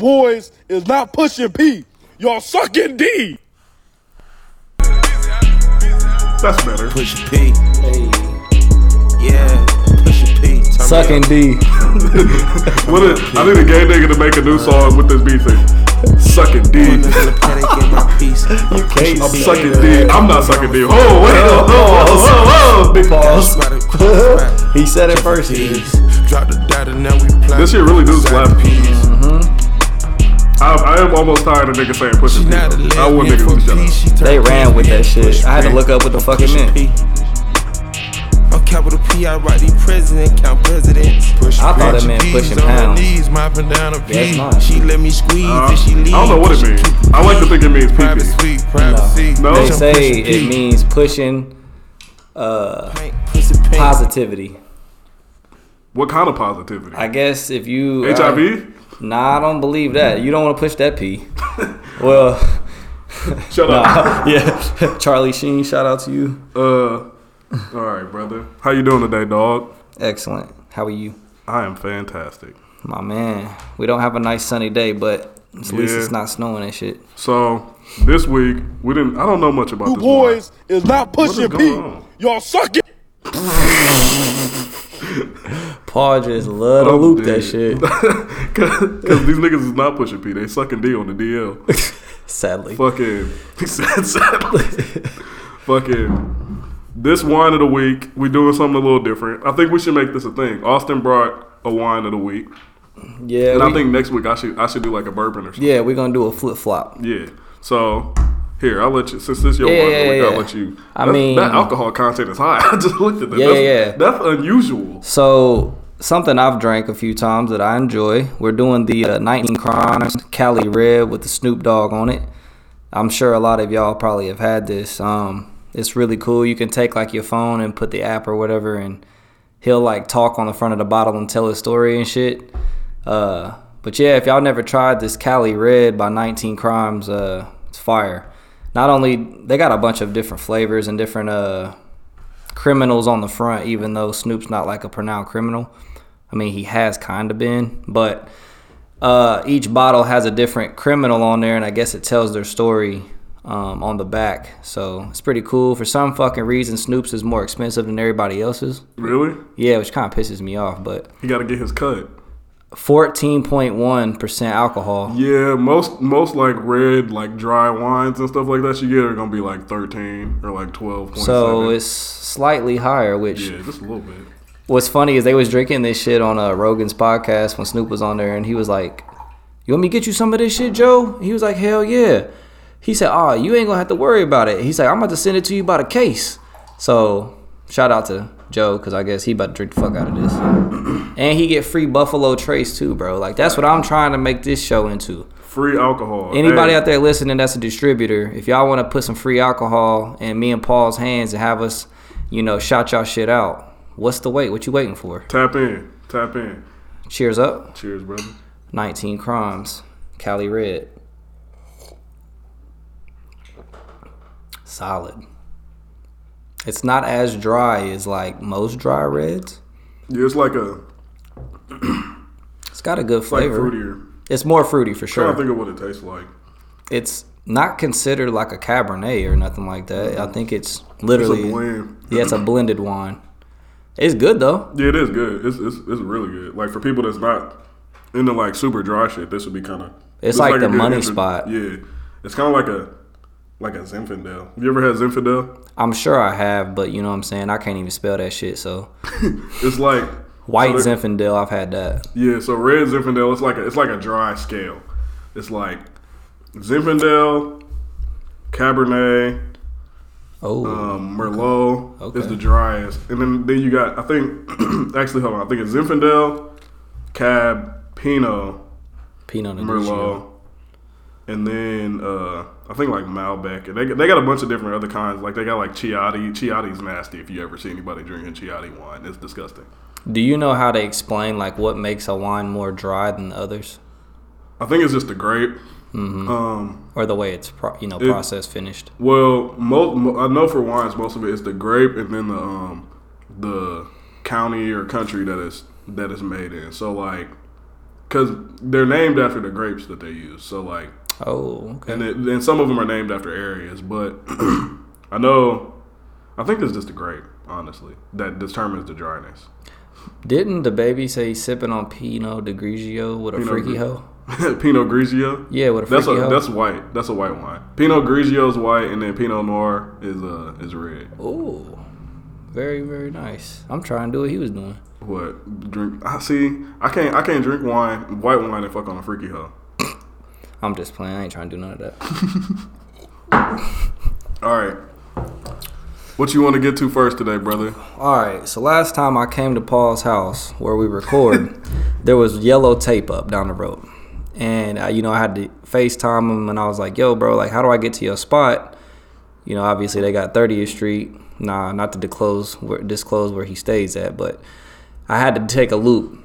boys is not pushing P. Y'all sucking D. That's better. Push a P. Yeah, push a P. Turn me Sucking up. D. What is, I need a gay nigga to make a new song with this beat thing. Sucking D. Put this in the paddock, get my piece. You can't I'm sucking. D. I'm not sucking D. Oh, wait. Oh, oh, oh, oh. Big Pause. Spot it. He said it first. He Drop the data, now we play. This shit really do slap. Peas. I, I am almost tired of niggas saying push She it. not a I want niggas to shut peace. up. She They ran with that shit. I had to look up what the fuck it Push meant. P. On capital P, I write the president, count presidents. Push I thought it P. meant pushing on her pounds. Knees, mopping down a Yeah, not. She let me squeeze Uh, and she I don't know what it means. I like to think it means Private pee suite, privacy. No. They say it means pushing uh, Paint, pussy paint. positivity. What kind of positivity? I guess if you HIV? Nah, I don't believe that. You don't want to push that P. well, Shut up. nah, yeah. Charlie Sheen, shout out to you. Uh, all right, brother. How you doing today, dog? Excellent. How are you, I am fantastic. my man? We don't have a nice sunny day, but at least it's not snowing and shit. So this week we didn't. I don't know much about You this boys is not pushing going P. Y'all sucking. Paul just love to loop that shit. Because these niggas is not pushing P. They sucking D on the DL. Sadly. Fucking. Sadly. Fucking. This wine of the week, we doing something a little different. I think we should make this a thing. Austin brought a wine of the week, Yeah, and I think next week I should I should do like a bourbon or something. yeah, we're gonna do a flip flop. Yeah. So here, I'll let you. Since this your Yeah, wine, yeah, of the week, yeah. I'll let you. I mean- that alcohol content is high. I just looked at that. Yeah, that's, yeah. That's unusual. So something I've drank a few times that I enjoy. We're doing the uh, 19 Crimes Cali Red with the Snoop Dogg on it. I'm sure a lot of y'all probably have had this. Um, it's really cool. You can take like your phone and put the app or whatever, and he'll like talk on the front of the bottle and tell his story and shit. Uh, but yeah, if y'all never tried this Cali Red by 19 Crimes, uh, it's fire. Not only they got a bunch of different flavors and different uh criminals on the front, even though Snoop's not like a pronounced criminal. I mean, he has kind of been, but uh, each bottle has a different criminal on there, and I guess it tells their story um, on the back. So it's pretty cool. For some fucking reason, Snoop's is more expensive than everybody else's. Really? Yeah, which kind of pisses me off, but He got to get his cut. 14.1% alcohol. Yeah, most most like red like dry wines and stuff like that you get are gonna be like thirteen or like 12. So it's slightly higher, which yeah, just a little bit. What's funny is they was drinking this shit on uh, Rogan's podcast when Snoop was on there, and he was like, "You want me to get you some of this shit, Joe?" He was like, "Hell yeah." He said, "Oh, you ain't gonna have to worry about it." He's like, "I'm about to send it to you by the case." So shout out to Joe because I guess he about to drink the fuck out of this, and he get free Buffalo Trace too, bro. Like that's what I'm trying to make this show into. Free alcohol. Anybody Hey, out there listening that's a distributor, if y'all want to put some free alcohol in me and Paul's hands and have us, you know, shout y'all shit out, what's the wait? What you waiting for? Tap in. Tap in. Cheers up. Cheers, brother. 19 Crimes. Cali Red. Solid. It's not as dry as like most dry reds. Yeah, it's like a It's got a good it's like flavor. fruitier. It's more fruity for sure. Trying to think of what it tastes like. It's not considered like a Cabernet or nothing like that. I think it's It's literally a blend. Yeah, it's a blended wine. It's good though. Yeah, it is good. It's, it's it's really good. Like for people that's not into like super dry shit, this would be kind of. It's like the money spot. Yeah, it's kind of like a like a Zinfandel. You ever had Zinfandel? I'm sure I have, but you know what I'm saying. I can't even spell that shit. So It's like white so Zinfandel, I've had that. Yeah, so red Zinfandel, it's like a, it's like a dry scale. It's like Zinfandel, Cabernet, Oh, um, Merlot Okay. is the driest, and then then you got I think actually hold on I think it's Zinfandel, Cab, Pinot, Pinot. Merlot, and then uh, I think like Malbec, and they got- they got a bunch of different other kinds. Like they got like Chianti. Chianti's nasty. If you ever see anybody drinking Chianti wine, it's disgusting. Do you know how to explain like what makes a wine more dry than others, I think it's just the grape. Mm-hmm. Um, or the way it's pro- you know It- process finished? Well, most I know for wines, most of it is the grape and then the um the county or country that is that is made in. So like because they're named after the grapes that they use. So like, Oh, okay. and it, and some of them are named after areas, but I know, I think it's just the grape, honestly, that determines the dryness. Didn't DaBaby say sipping on Pinot de Grigio with a Pinot freaky hoe? Pinot Grigio. Yeah, with a That's freaky a, hoe. that's white. That's a white wine. Pinot Grigio is white, and then Pinot Noir is uh is red. Ooh, very very nice. I'm trying to do what he was doing. What drink? I see. I can't. I can't drink wine, white wine, and fuck on a freaky hoe. I'm just playing. I ain't trying to do none of that. All right. What you want to get to first today, brother? All right. So last time I came to Paul's house where we record, there was yellow tape up down the road, and I, you know I had to FaceTime him, and I was like, "Yo, bro, like, how do I get to your spot?" You know, obviously they got 30th Street. Nah, not to disclose where disclose where he stays at, but I had to take a loop.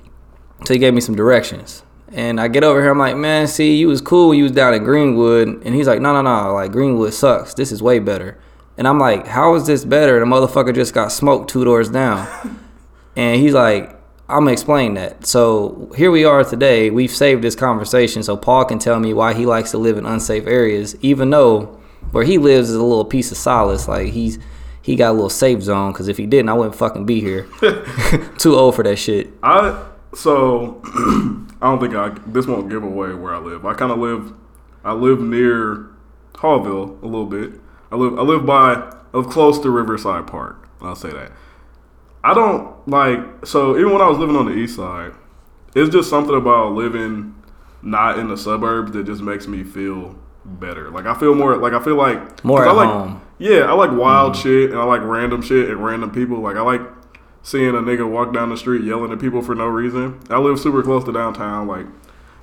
So he gave me some directions. And I get over here, I'm like, man, see, you was cool when you was down in Greenwood. And he's like, no, no, no, like Greenwood sucks. This is way better. And I'm like, how is this better? The motherfucker just got smoked two doors down. and he's like, I'm gonna explain that. So here we are today. We've saved this conversation so Paul can tell me why he likes to live in unsafe areas, even though where he lives is a little piece of solace. Like he's he got a little safe zone. Cause if he didn't, I wouldn't fucking be here. Too old for that shit. I so I don't think I this won't give away where I live. I kind of live. I live near Haughville a little bit. I live. I live by. I live close to Riverside Park. I'll say that. I don't like. So even when I was living on the east side, it's just something about living not in the suburbs that just makes me feel better. Like I feel more. Like I feel like more at I like, home. Yeah, I like wild mm-hmm. shit and I like random shit and random people. Like I like seeing a nigga walk down the street yelling at people for no reason. I live super close to downtown, like,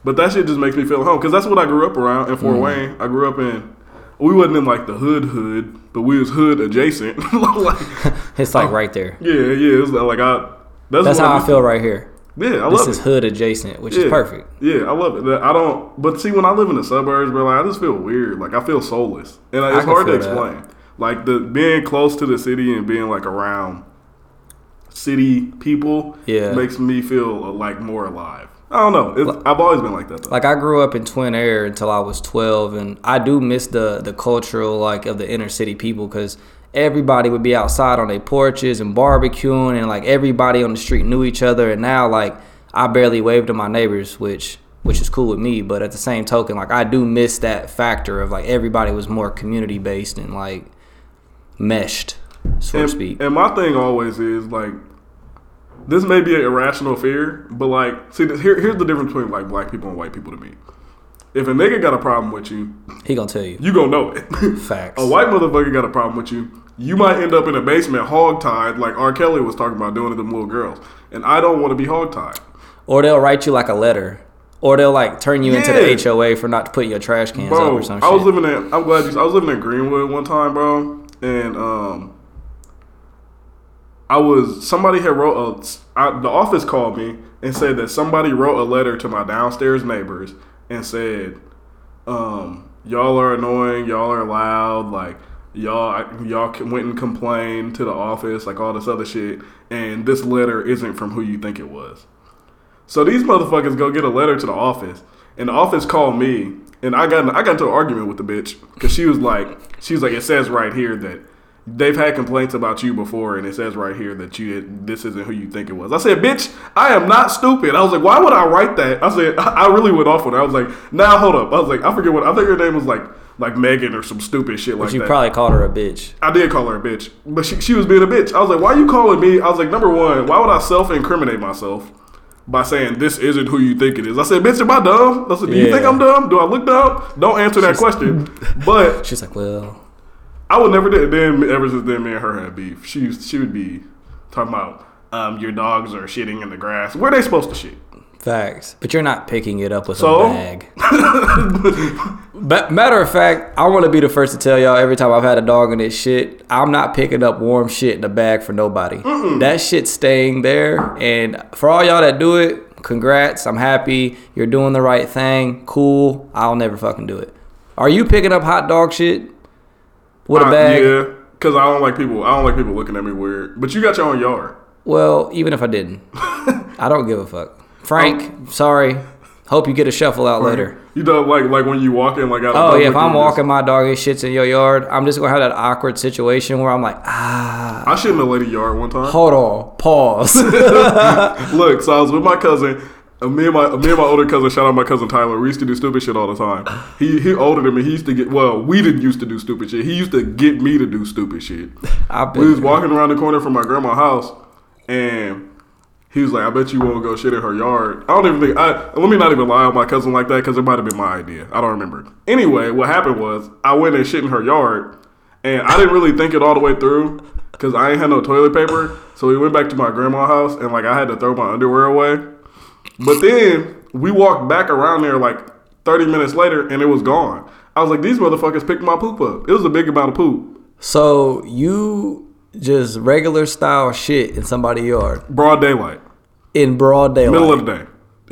but that shit just makes me feel at home because that's what I grew up around in Fort mm-hmm. Wayne. I grew up in. We wasn't in like the hood hood, but we was hood adjacent. like, It's like right there. yeah, yeah, like I. That's, That's how I used feel right here. Yeah, I love it. This is it. hood adjacent, which Yeah. is perfect. Yeah, I love it. I don't, but see, when I live in the suburbs, bro, like, I just feel weird. Like I feel soulless, and like, it's hard to feel that. explain. Like the being close to the city and being like around city people, Yeah. makes me feel uh, like more alive. I don't know. It's, I've always been like that though. Like I grew up in Twin Aire until I was 12, and I do miss the the cultural like of the inner city people because everybody would be outside on their porches and barbecuing, and like everybody on the street knew each other. And now like I barely wave to my neighbors, which which is cool with me. But at the same token, like I do miss that factor of like everybody was more community based and like meshed, so to speak. and my thing always is like, this may be an irrational fear, but like, see, this, here, here's the difference between like black people and white people to me. If a nigga got a problem with you, he gonna tell you you gonna know it. facts. A white motherfucker got a problem with you. You might end up in a basement hogtied, like R. Kelly was talking about doing to them little girls. And I don't want to be hogtied. Or they'll write you like a letter. Or they'll like turn you into Yeah. the HOA for not putting your trash cans up Bro, or some I shit. was living in. I'm glad you. I was living in Greenwood one time, bro, and um, I was somebody had wrote a. I, the office called me and said that somebody wrote a letter to my downstairs neighbors and said, um, y'all are annoying, y'all are loud, like y'all y'all went and complained to the office, like all this other shit, and this letter isn't from who you think it was. So these motherfuckers go get a letter to the office, and the office called me, and I got I got into an argument with the bitch because she was like, she was like, it says right here that they've had complaints about you before, and it says right here that you this isn't who you think it was. I said, bitch, I am not stupid. I was like, why would I write that? I said, I, really went off on it. I was like, nah, hold up. I was like, I forget what I think her name was like like Megan or some stupid shit like But you that. probably called her a bitch. I did call her a bitch, but she, she was being a bitch. I was like, why are you calling me? I was like, number one, why would I self incriminate myself by saying this isn't who you think it is? I said, bitch, am I dumb? I said, do you think I'm dumb? Do I look dumb? Don't answer that question. But She's like, well, I would never do it. Then ever since then, me and her had beef. She used, she would be talking about um, your dogs are shitting in the grass. Where they supposed to shit? facts. But you're not picking it up with So? a bag. but matter of fact, I want to be the first to tell y'all every time I've had a dog in this shit, I'm not picking up warm shit in a bag for nobody. That shit's staying there. And for all y'all that do it, congrats. I'm happy. You're doing the right thing. Cool. I'll never fucking do it. Are you picking up hot dog shit with a bag? yeah, because I don't like people. I don't like people looking at me weird. But you got your own yard. Well, even if I didn't, I don't give a fuck. Frank, sorry. Hope you get a shuffle out later. You know, like like when you walk in, like out Oh yeah, if I'm walking my dog and shits in your yard, I'm just gonna have that awkward situation where I'm like, ah, I shit in the lady yard one time. hold on, pause. Look, so I was with my cousin. Me and my me and my older cousin, shout out my cousin Tyler. We used to do stupid shit all the time. He he older than me. He used to get well. We didn't used to do stupid shit. He used to get me to do stupid shit. I've We was walking around the corner from my grandma's house, and he was like, "I bet you won't go shit in her yard." I don't even think. I let me not even lie on my cousin like that because it might have been my idea. I don't remember. Anyway, what happened was I went and shit in her yard, and I didn't really think it all the way through because I ain't had no toilet paper. So we went back to my grandma's house, and like I had to throw my underwear away. But then we walked back around there like 30 minutes later, and it was gone. I was like, "These motherfuckers picked my poop up." It was a big amount of poop. so you just regular style shit in somebody's yard Broad daylight. in broad daylight. Middle of the day.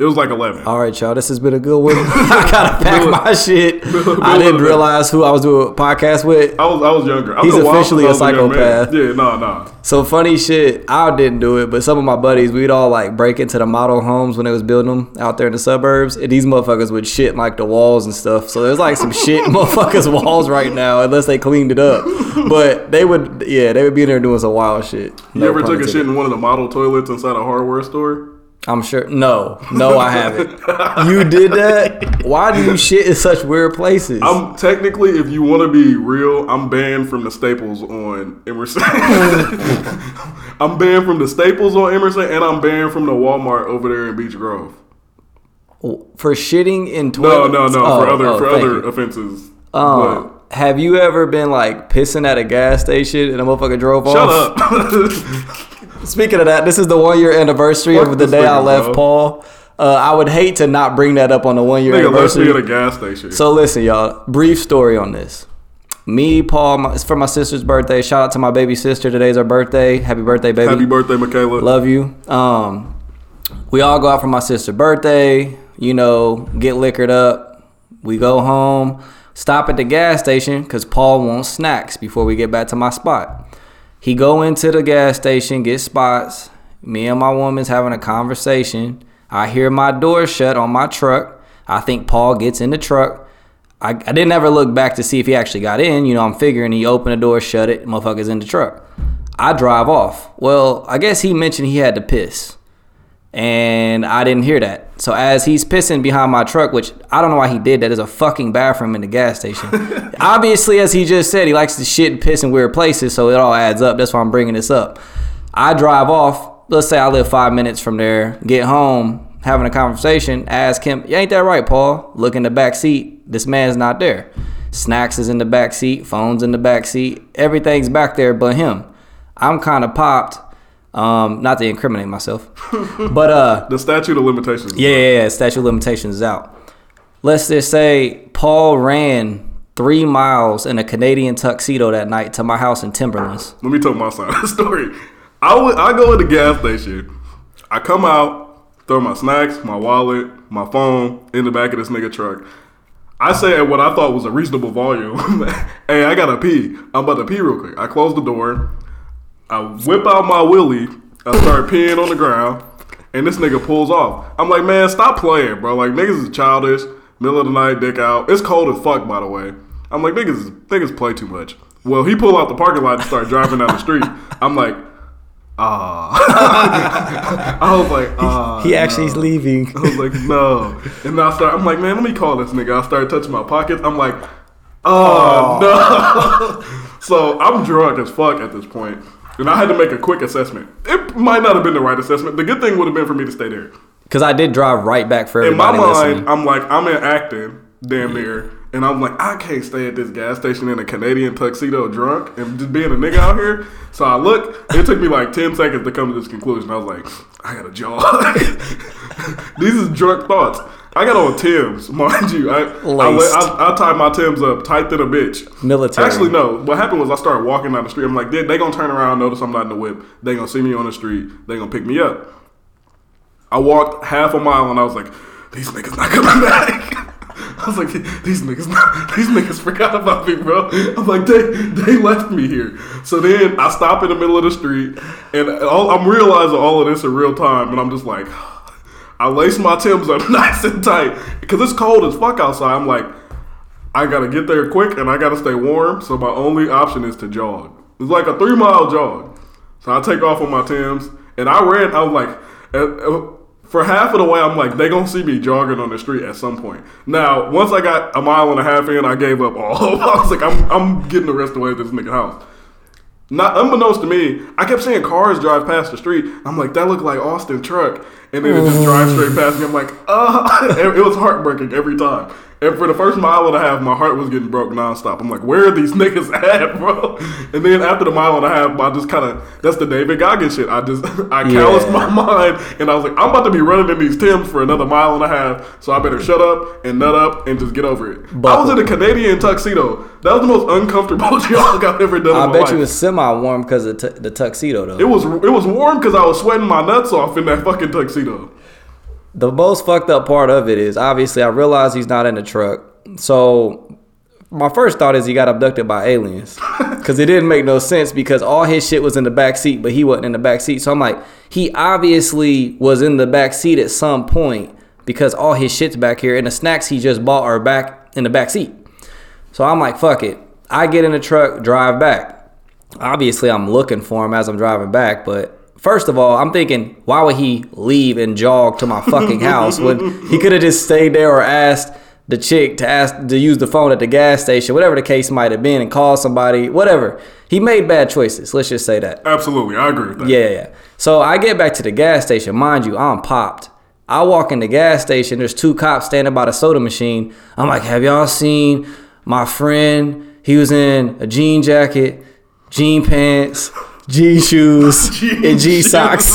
It was like 11. All right, y'all. This has been a good one. I gotta pack my shit. I didn't realize who I was doing a podcast with. I was I was younger. I He's was officially a I was young man. psychopath. Yeah, no, no. So funny shit. I didn't do it, but some of my buddies, we'd all like break into the model homes when they was building them out there in the suburbs, and these motherfuckers would shit like the walls and stuff. So there's like some shit motherfuckers' walls right now, unless they cleaned it up. But they would, yeah, they would be in there doing some wild shit. You No ever took a shit in one of the model toilets inside a hardware store? I'm sure. No, no, I haven't. you did that? Why do you shit in such weird places? I'm technically, if you want to be real, I'm banned from the Staples on Emerson. I'm banned from the Staples on Emerson, and I'm banned from the Walmart over there in Beech Grove. for shitting in No, toilets. no, no, Oh, for other oh, for other you. offenses. Um, have you ever been like pissing at a gas station and a motherfucker drove shut off? up. Speaking of that, this is the one year anniversary Fuck of the day I left bro. Paul. Uh, I would hate to not bring that up on the one year Nigga left me anniversary. at a gas station. So listen, y'all. Brief story on this. Me, Paul, my, it's for my sister's birthday. Shout out to my baby sister. Today's her birthday. Happy birthday, baby. Happy birthday, Michaela. Love you. Um, we all go out for my sister's birthday. You know, get liquored up. We go home. Stop at the gas station because Paul wants snacks before we get back to my spot. He go into the gas station, get spots. Me and my woman's having a conversation. I hear my door shut on my truck. I think Paul gets in the truck. I, I didn't ever look back to see if he actually got in. You know, I'm figuring he opened the door, shut it, motherfucker's in the truck. I drive off. Well, I guess he mentioned he had to piss. And I didn't hear that. So as he's pissing behind my truck, which I don't know why he did that, there's a fucking bathroom in the gas station. Obviously, as he just said, he likes to shit and piss in weird places, so it all adds up. That's why I'm bringing this up. I drive off. Let's say I live five minutes from there. Get home, having a conversation. Ask him, "You ain't that right, Paul?" Look in the back seat. This man's not there. Snacks is in the back seat. Phones in the back seat. Everything's back there but him. I'm kind of popped. Um, not to incriminate myself, but uh, the statute of limitations. yeah, yeah, yeah. Statute of limitations is out. Let's just say Paul ran three miles in a Canadian tuxedo that night to my house in Timberlands. Let me tell my side of the story. I would I go in the gas station. I come out, throw my snacks, my wallet, my phone in the back of this nigga truck. I say at what I thought was a reasonable volume. hey, I gotta pee. I'm about to pee real quick. I close the door. I whip out my willy. I start peeing on the ground, and this nigga pulls off. I'm like, man, stop playing, bro. Like niggas is childish. Middle of the night, dick out. It's cold as fuck, by the way. I'm like, niggas, niggas play too much. Well, he pulled out the parking lot and started driving down the street. I'm like, ah. I was like, ah. He actually is no. leaving. I was like, no. And then I start, I'm like, man, let me call this nigga. I started touching my pockets. I'm like, oh, no. so I'm drunk as fuck at this point, And I had to make a quick assessment. It might not have been the right assessment. The good thing would have been for me to stay there. Because I did drive right back for In my everybody mind, listening. I'm like, I'm in Acton, damn near. And I'm like, I can't stay at this gas station in a Canadian tuxedo drunk and just being a nigga out here. So I look, it took me like 10 seconds to come to this conclusion. I was like, I got a jaw. These is drunk thoughts. I got on Tim's, mind you. I, I. I, I tied my Tim's up tight than a bitch. Military. Actually, no. What happened was I started walking down the street. I'm like, they, they gonna turn around, notice I'm not in the whip. They gonna see me on the street. They gonna pick me up. I walked half a mile and I was like, these niggas not coming back. I was like, these niggas, not, these niggas forgot about me, bro. I'm like, they they left me here. So then I stop in the middle of the street, and all, I'm realizing all of this in real time, and I'm just like, I lace my Timbs up nice and tight because it's cold as fuck outside. I'm like, I gotta get there quick and I gotta stay warm. So my only option is to jog. It's like a three mile jog. So I take off on my Timbs and I ran. I was like, uh, uh, for half of the way, I'm like, they gonna see me jogging on the street at some point. Now, once I got a mile and a half in, I gave up all. I was like, I'm, I'm getting the rest of the way to this nigga house. Not unbeknownst to me, I kept seeing cars drive past the street. I'm like, that looked like Austin truck, and then it just drives straight past me. I'm like, uh, it it was heartbreaking every time. And for the first mile and a half, my heart was getting broke nonstop. I'm like, where are these niggas at, bro? And then after the mile and a half, I just kind of that's the David Goggins shit. I just I calloused Yeah. my mind, and I was like, I'm about to be running in these Tims for another mile and a half, so I better shut up and nut up and just get over it. I was in a Canadian tuxedo. That was the most uncomfortable jog I've ever done. I in my bet life. you was semi warm because of t- the tuxedo though. It was it was warm because I was sweating my nuts off in that fucking tuxedo. The most fucked up part of it is obviously I realize he's not in the truck. So my first thought is he got abducted by aliens because it didn't make no sense because all his shit was in the back seat, but he wasn't in the back seat. So I'm like, he obviously was in the back seat at some point because all his shit's back here and the snacks he just bought are back in the back seat. So I'm like, fuck it. I get in the truck, drive back. Obviously, I'm looking for him as I'm driving back, but first of all, I'm thinking, why would he leave and jog to my fucking house when he could have just stayed there or asked the chick to ask to use the phone at the gas station, whatever the case might have been, and call somebody, whatever. He made bad choices. Let's just say that. Absolutely, I agree with that. Yeah, yeah. So I get back to the gas station. Mind you, I'm popped. I walk in the gas station. There's two cops standing by the soda machine. I'm like, have y'all seen my friend? He was in a jean jacket, jean pants, jean shoes, and G socks.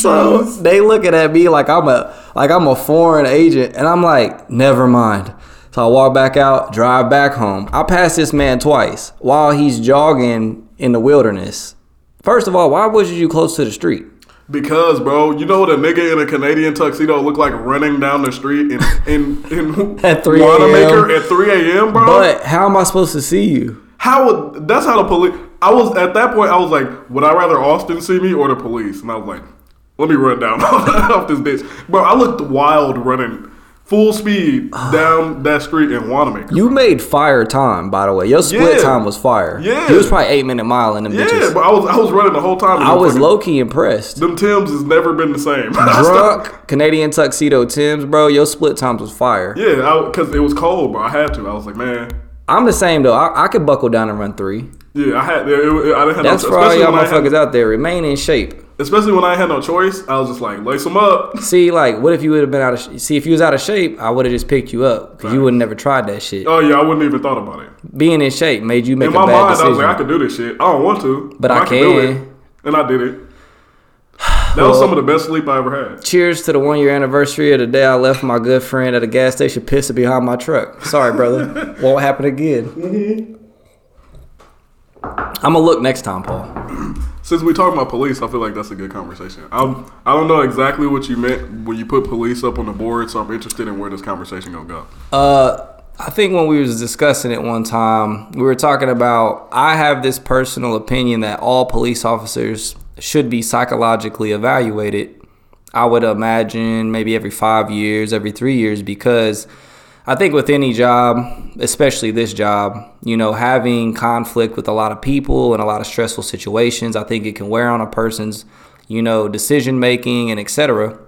so they looking at me like I'm a like I'm a foreign agent, and I'm like, never mind. So I walk back out, drive back home. I pass this man twice while he's jogging in the wilderness. First of all, why was you close to the street? Because, bro, you know what a nigga in a Canadian tuxedo look like running down the street in in, in At 3 Wanamaker a.m. at 3 a.m., bro? But how am I supposed to see you? How would that's how the police? I was at that point. I was like, would I rather Austin see me or the police? And I was like, let me run down off this bitch, bro. I looked wild running full speed down that street in Wanamaker. You made fire time, by the way. Your split Yeah. time was fire. Yeah. You was probably eight minute mile in them yeah, bitches. but I was I was running the whole time. I was Fucking- low key impressed. Them Tims has never been the same. Drunk Canadian tuxedo Tim's, bro. Your split times was fire. yeah, because it was cold, bro. I had to. I was like, man. I'm the same though. I, I could buckle down and run three. Yeah, I had. It, it, I didn't have That's no. for all y'all I had- motherfuckers out there. Remain in shape. Especially when I had no choice, I was just like, lace them up. See, like, what if you would have been out of sh- see if you was out of shape? I would have just picked you up because you would have never tried that shit. Oh yeah, I wouldn't even thought about it. Being in shape made you make In a my bad mind, decision. I was like, I could do this shit. I don't want to, But I do can. it, and I did it. That was some of the best sleep I ever had. Cheers to the one year anniversary of the day I left my good friend at a gas station pissing behind my truck. Sorry, brother. Won't happen again. I'm gonna look next time, Paul. Since we talking about police, I feel like that's a good conversation. I'm, I don't know exactly what you meant when you put police up on the board, so I'm interested in where this conversation gonna go. Uh, I think when we was discussing it one time, we were talking about I have this personal opinion that all police officers should be psychologically evaluated. I would imagine maybe every five years, every three years, because I think with any job, especially this job, you know, having conflict with a lot of people and a lot of stressful situations, I think it can wear on a person's, you know, decision making and etc.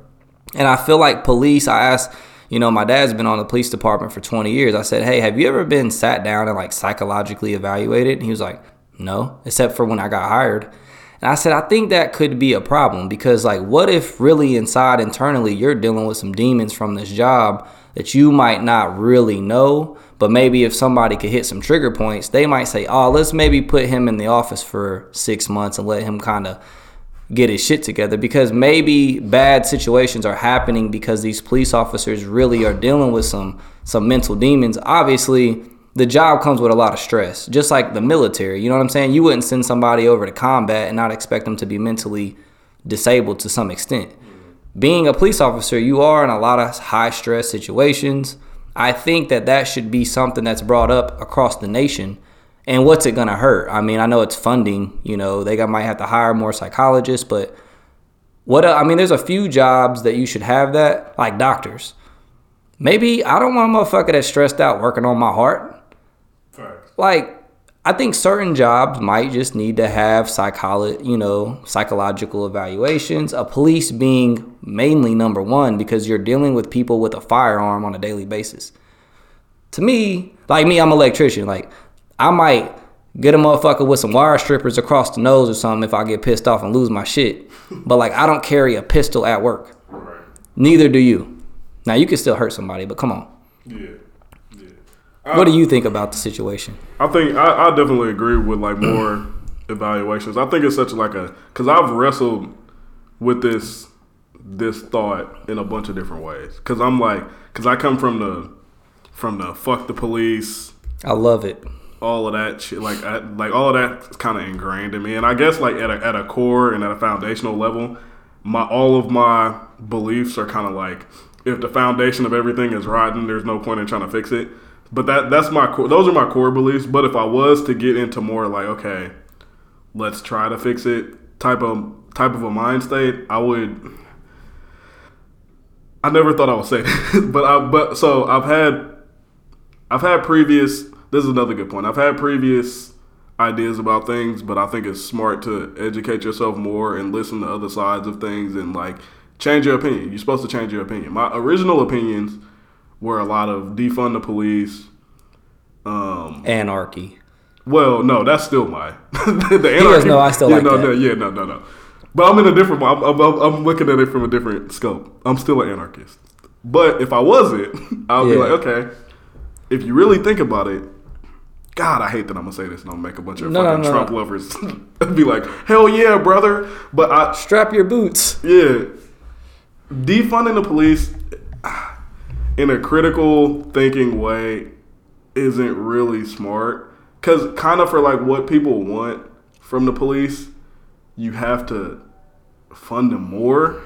And I feel like police, I asked, you know, my dad's been on the police department for 20 years. I said, hey, have you ever been sat down and like psychologically evaluated? And he was like, no, except for when I got hired. And I said, I think that could be a problem because, like, what if really inside internally you're dealing with some demons from this job that you might not really know? But maybe if somebody could hit some trigger points, they might say, oh, let's maybe put him in the office for six months and let him kind of get his shit together because maybe bad situations are happening because these police officers really are dealing with some some mental demons. Obviously, the job comes with a lot of stress, just like the military. You know what I'm saying? You wouldn't send somebody over to combat and not expect them to be mentally disabled to some extent. Being a police officer, you are in a lot of high stress situations. I think that that should be something that's brought up across the nation and what's it gonna hurt? I mean, I know it's funding. You know, they might have to hire more psychologists, but What I mean, there's a few jobs that you should have that, like doctors. Maybe I don't want a motherfucker that's stressed out working on my heart. Like, I think certain jobs might just need to have psycholo- you know, psychological evaluations. A police being mainly number one because you're dealing with people with a firearm on a daily basis. To me, like me, I'm an electrician. Like, I might get a motherfucker with some wire strippers across the nose or something if I get pissed off and lose my shit. But like, I don't carry a pistol at work. Right. Neither do you. Now you can still hurt somebody, but come on. Yeah. Yeah. What do uh, you think about the situation? I think I, I definitely agree with like more evaluations. I think it's such like a because I've wrestled with this this thought in a bunch of different ways. Because I'm like because I come from the from the fuck the police, I love it. all of that shit. Like I, like all of that's kind of ingrained in me. And I guess like at a at a core and at a foundational level, my all of my beliefs are kind of like if the foundation of everything is rotten, there's no point in trying to fix it. But that that's my core. Those are my core beliefs. But if I was to get into more like okay, let's try to fix it type of type of a mind state, I would. I never thought I would say, this, but I but so I've had I've had previous. This is another good point. I've had previous ideas about things, but I think it's smart to educate yourself more and listen to other sides of things and like change your opinion. You're supposed to change your opinion. My original opinions were a lot of defund the police. Um, Anarchy. well, no, that's still my. the anarchy- know I still yeah, like no, that. No, yeah, no, no, no. But I'm in a different. I'm, I'm, I'm looking at it from a different scope. I'm still an anarchist. But if I wasn't, I'll be like, okay. If you really think about it, God, I hate that I'm gonna say this and I'm gonna make a bunch of No, no, fucking no, Trump no. lovers be like, hell yeah, brother. But I, Strap your boots. yeah, defunding the police in a critical thinking way isn't really smart because kind of for like what people want from the police you have to fund them more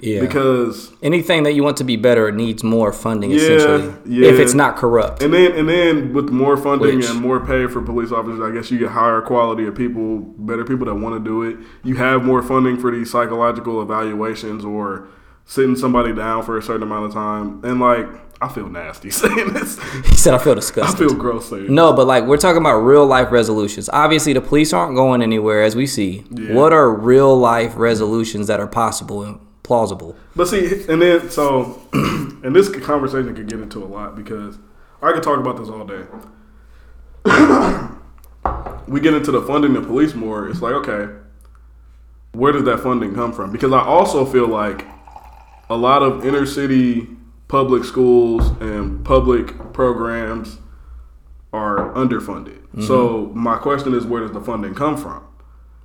Yeah. because anything that you want to be better needs more funding. Yeah, essentially, yeah. if it's not corrupt. and then and then with more funding Which- and more pay for police officers i guess you get higher quality of people better people that want to do it you have more funding for these psychological evaluations or sitting somebody down for a certain amount of time and like i feel nasty saying this he said, "I feel disgusted. i feel gross saying No, but like we're talking about real life resolutions. Obviously, the police aren't going anywhere, as we see. Yeah. What are real life resolutions that are possible and plausible? But see, and then so, and this conversation could get into a lot because I could talk about this all day. we get into the funding of police more. It's like, okay, where does that funding come from? Because I also feel like a lot of inner city public schools and public programs are underfunded. Mm-hmm. So my question is, where does the funding come from?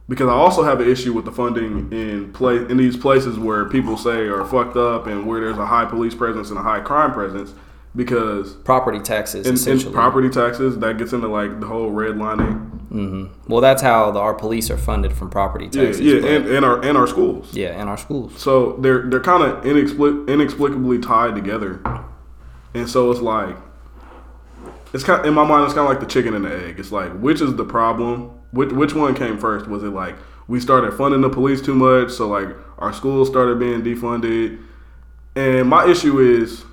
Because I also have an issue with the funding in play in these places where people say are fucked up and where there's a high police presence and a high crime presence. Because Property taxes, in essentially. property taxes, that gets into like the whole redlining. Mm-hmm. well, that's how the, our police are funded from property Yeah, taxes. yeah, but- and, and our and our schools. yeah, and our schools. So they're they're kind of inexplic- inexplicably tied together, and so it's like it's kind in my mind. It's kind of like the chicken and the egg. It's like which is the problem? Which which one came first? Was it like we started funding the police too much, so like our schools started being defunded? And my issue is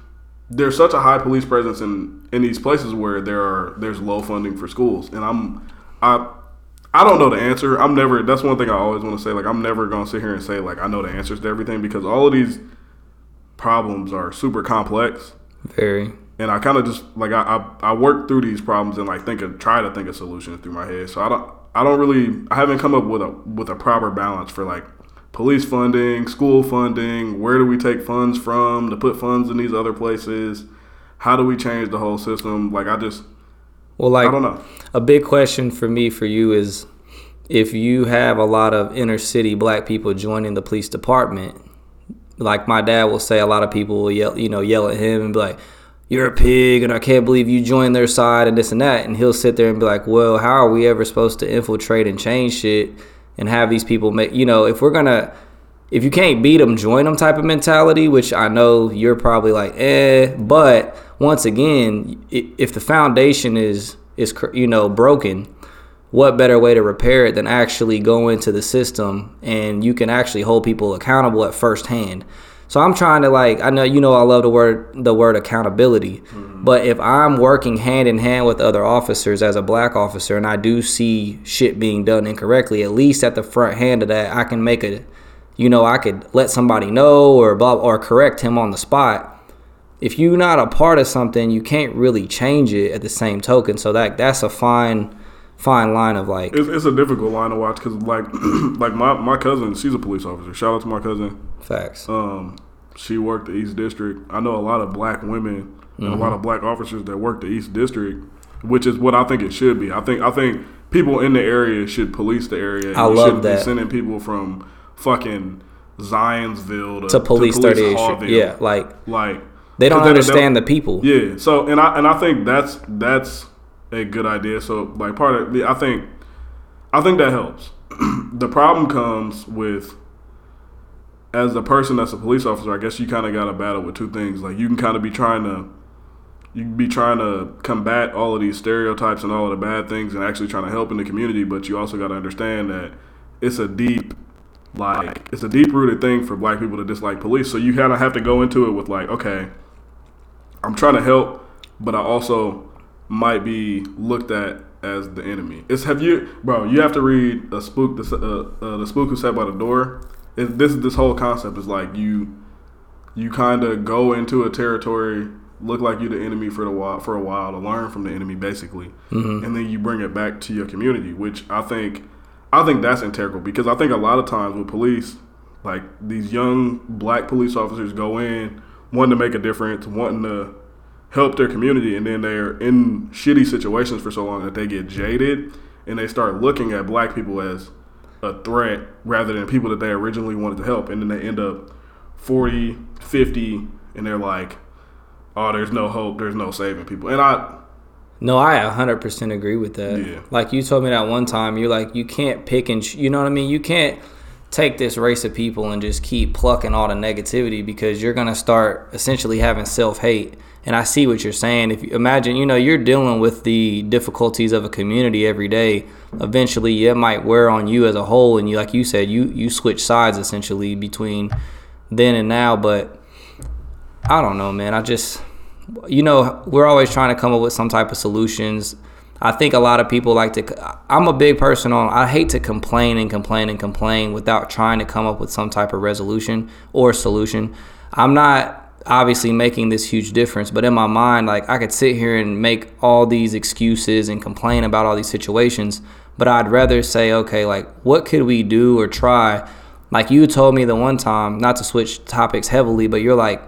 there's such a high police presence in in these places where there are there's low funding for schools, and I'm I. I don't know the answer. I'm never. That's one thing I always want to say. Like I'm never gonna sit here and say like I know the answers to everything because all of these problems are super complex, Very. and I kind of just like I, I I work through these problems and like think of try to think of solutions through my head. So I don't I don't really I haven't come up with a with a proper balance for like police funding, school funding. Where do we take funds from to put funds in these other places? How do we change the whole system? Like I just Well, like I don't know. a big question for me for you is if you have a lot of inner city black people joining the police department like my dad will say a lot of people will yell you know yell at him and be like you're a pig and i can't believe you joined their side and this and that and he'll sit there and be like well how are we ever supposed to infiltrate and change shit and have these people make you know if we're gonna if you can't beat them, join them type of mentality, which I know you're probably like, eh. But once again, if the foundation is is you know broken, what better way to repair it than actually go into the system and you can actually hold people accountable at first hand. So I'm trying to like I know you know I love the word the word accountability. Mm-hmm. But if I'm working hand in hand with other officers as a black officer and I do see shit being done incorrectly, at least at the front hand of that I can make a you know, I could let somebody know or blah, or correct him on the spot. If you're not a part of something, you can't really change it at the same token. So that that's a fine fine line of like It's, it's a difficult line to watch because like like my, my cousin, she's a police officer. Shout out to my cousin. facts. Um, she worked the East District. I know a lot of black women and a lot of black officers that work the East District, which is what I think it should be. I think I think people in the area should police the area. I You love shouldn't that. Be sending people from fucking Zionsville to, to police 38th Haughville. Street. Yeah, like like they don't understand the people. yeah. So and I and I think that's that's a good idea. So like part of I think I think that helps. the problem comes with as a person that's a police officer, I guess you kind of got to battle with two things. Like you can kind of be trying to you can be trying to combat all of these stereotypes and all of the bad things and actually trying to help in the community, but you also got to understand that it's a deep like it's a deep rooted thing for black people to dislike police. So you kind of have to go into it with like, okay, I'm trying to help, but I also might be looked at as the enemy. It's have you, bro? You have to read a spook, the uh, uh, the spook who sat by the door. It, this this whole concept is like you, you kind of go into a territory, look like you're the enemy for the while for a while to learn from the enemy, basically, and then you bring it back to your community, which I think, I think that's integral because I think a lot of times with police, like these young black police officers go in wanting to make a difference, wanting to help their community, and then they're in shitty situations for so long that they get jaded and they start looking at black people as a threat rather than people that they originally wanted to help. And then they end up 40, 50, and they're like, oh, there's no hope, there's no saving people. And I, No, I 100% agree with that. Yeah. Like you told me that one time, you're like, you can't pick and, sh- you know what I mean? You can't take this race of people and just keep plucking all the negativity because you're going to start essentially having self hate. And I see what you're saying. If you imagine, you know, you're dealing with the difficulties of a community every day. Eventually, it might wear on you as a whole, and you, like you said, you you switch sides essentially between then and now. But I don't know, man. I just, you know, we're always trying to come up with some type of solutions. I think a lot of people like to. I'm a big person on. I hate to complain and complain and complain without trying to come up with some type of resolution or solution. I'm not obviously making this huge difference, but in my mind, like I could sit here and make all these excuses and complain about all these situations, but I'd rather say, okay, like what could we do or try? Like you told me the one time, not to switch topics heavily, but you're like,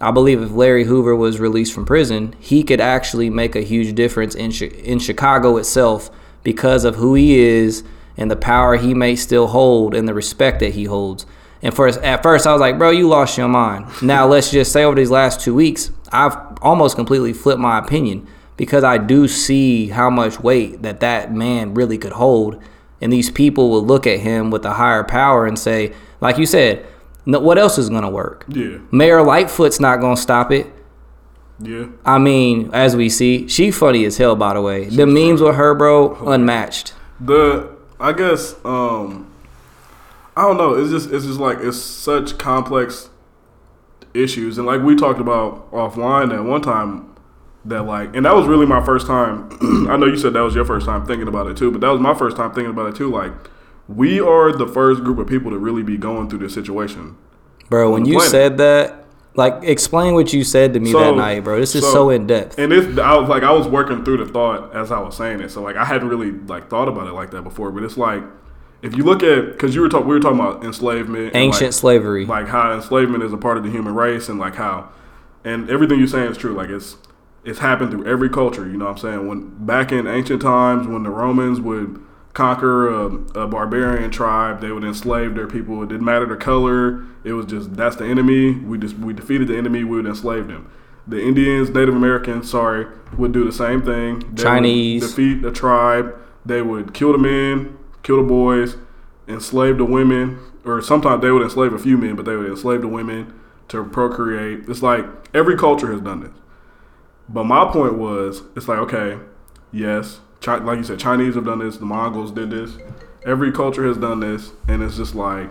I believe if Larry Hoover was released from prison, he could actually make a huge difference in in Chicago itself because of who he is and the power he may still hold and the respect that he holds. And first, at first, I was like, "Bro, you lost your mind." Now, let's just say over these last two weeks, I've almost completely flipped my opinion because I do see how much weight that that man really could hold, and these people will look at him with a higher power and say, like you said, "No- "What else is gonna work?" yeah, Mayor Lightfoot's not gonna stop it. yeah. I mean, as we see, she funny as hell. By the way, the memes with her, bro, unmatched. The I guess um I don't know. It's just it's just like it's such complex issues, and like we talked about offline at one time that like, and that was really my first time. I know you said that was your first time thinking about it too, but that was my first time thinking about it too. Like, we are the first group of people to really be going through this situation. Bro, when you planet. said that, like, explain what you said to me So- that night, bro. This is so- so, in depth. And it's I was like I was working through the thought as I was saying it, so like I hadn't really like thought about it like that before. But it's like if you look at because you were talking we were talking about enslavement, Ancient like, slavery. like how enslavement is a part of the human race, and like how and everything you're saying is true. Like it's it's happened through every culture. You know what I'm saying? When back in ancient times, when the Romans would conquer a, a barbarian tribe, they would enslave their people. It didn't matter the color. It was just that's the enemy. We just we defeated the enemy. We would enslave them. The Indians, Native Americans, sorry, would do the same thing. They would Chinese. defeat the tribe. They would kill the men, kill the boys, enslave the women, or sometimes they would enslave a few men, but they would enslave the women to procreate. It's like every culture has done this. But my point was, it's like, okay, yes, Chi- like you said, Chinese have done this. The Mongols did this. Every culture has done this, and it's just like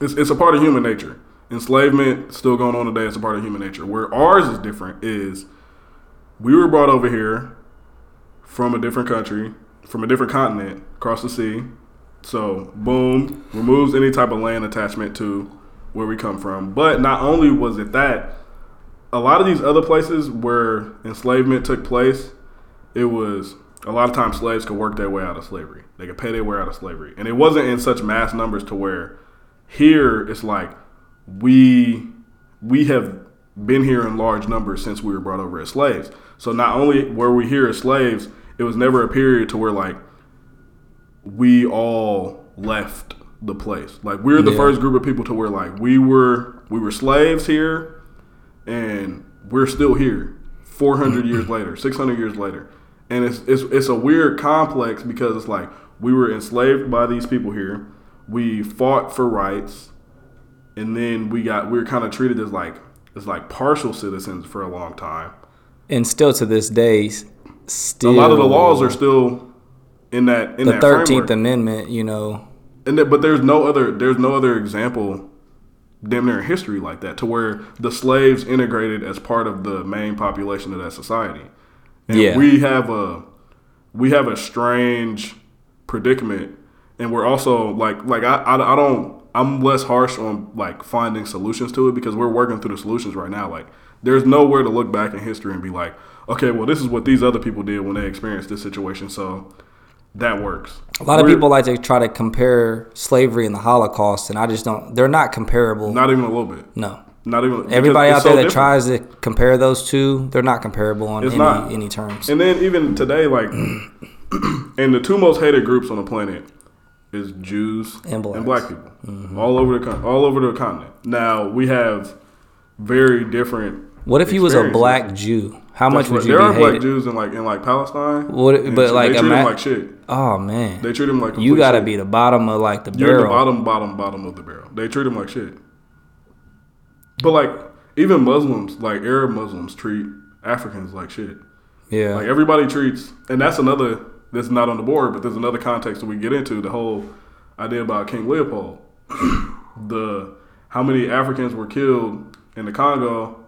it's it's a part of human nature. Enslavement still going on today. It's a part of human nature. Where ours is different is we were brought over here from a different country, from a different continent, across the sea. So boom, removes any type of land attachment to where we come from. But not only was it that, a lot of these other places where enslavement took place, it was a lot of times slaves could work their way out of slavery. They could pay their way out of slavery. And it wasn't in such mass numbers to where here it's like we we have been here in large numbers since we were brought over as slaves. So not only were we here as slaves, it was never a period to where like we all left the place. Like we're the Yeah. first group of people to where like we were we were slaves here and we're still here 400 years later, 600 years later. And it's, it's it's a weird complex because it's like we were enslaved by these people here. We fought for rights and then we got we were kind of treated as like as like partial citizens for a long time. And still to this day, still a lot of the laws are still in that in the that Thirteenth. Amendment. You know, And there, but there's no other there's no other example damn near in history like that to where the slaves integrated as part of the main population of that society. And Yeah. we have a we have a strange predicament and we're also like like I, I, I don't I'm less harsh on like finding solutions to it because we're working through the solutions right now. Like there's nowhere to look back in history and be like, okay, well this is what these other people did when they experienced this situation, so that works. a lot of We're- people like to try to compare slavery and the Holocaust, and I just don't. They're not comparable. Not even a little bit. no. Not even Everybody out there so that different. tries to compare those two, they're not comparable on It's any not. any terms. And then even today, like, and the two most hated groups on the planet is Jews And blacks. people, mm-hmm. all over the all over the continent. Now we have very different. what if he was a black Jew? How much would right. you there be are black? Jews in like in like Palestine. What- but, like, they treat ima- like shit. Oh man, They treat them like you got to be the bottom of like the You're at the barrel. bottom, bottom, bottom of the barrel. They treat them like shit. But like even Muslims, like Arab Muslims, treat Africans like shit. Yeah, Like everybody treats, and that's another that's not on the board, but there's another context that we get into the whole idea about King Leopold. the how many Africans were killed in the Congo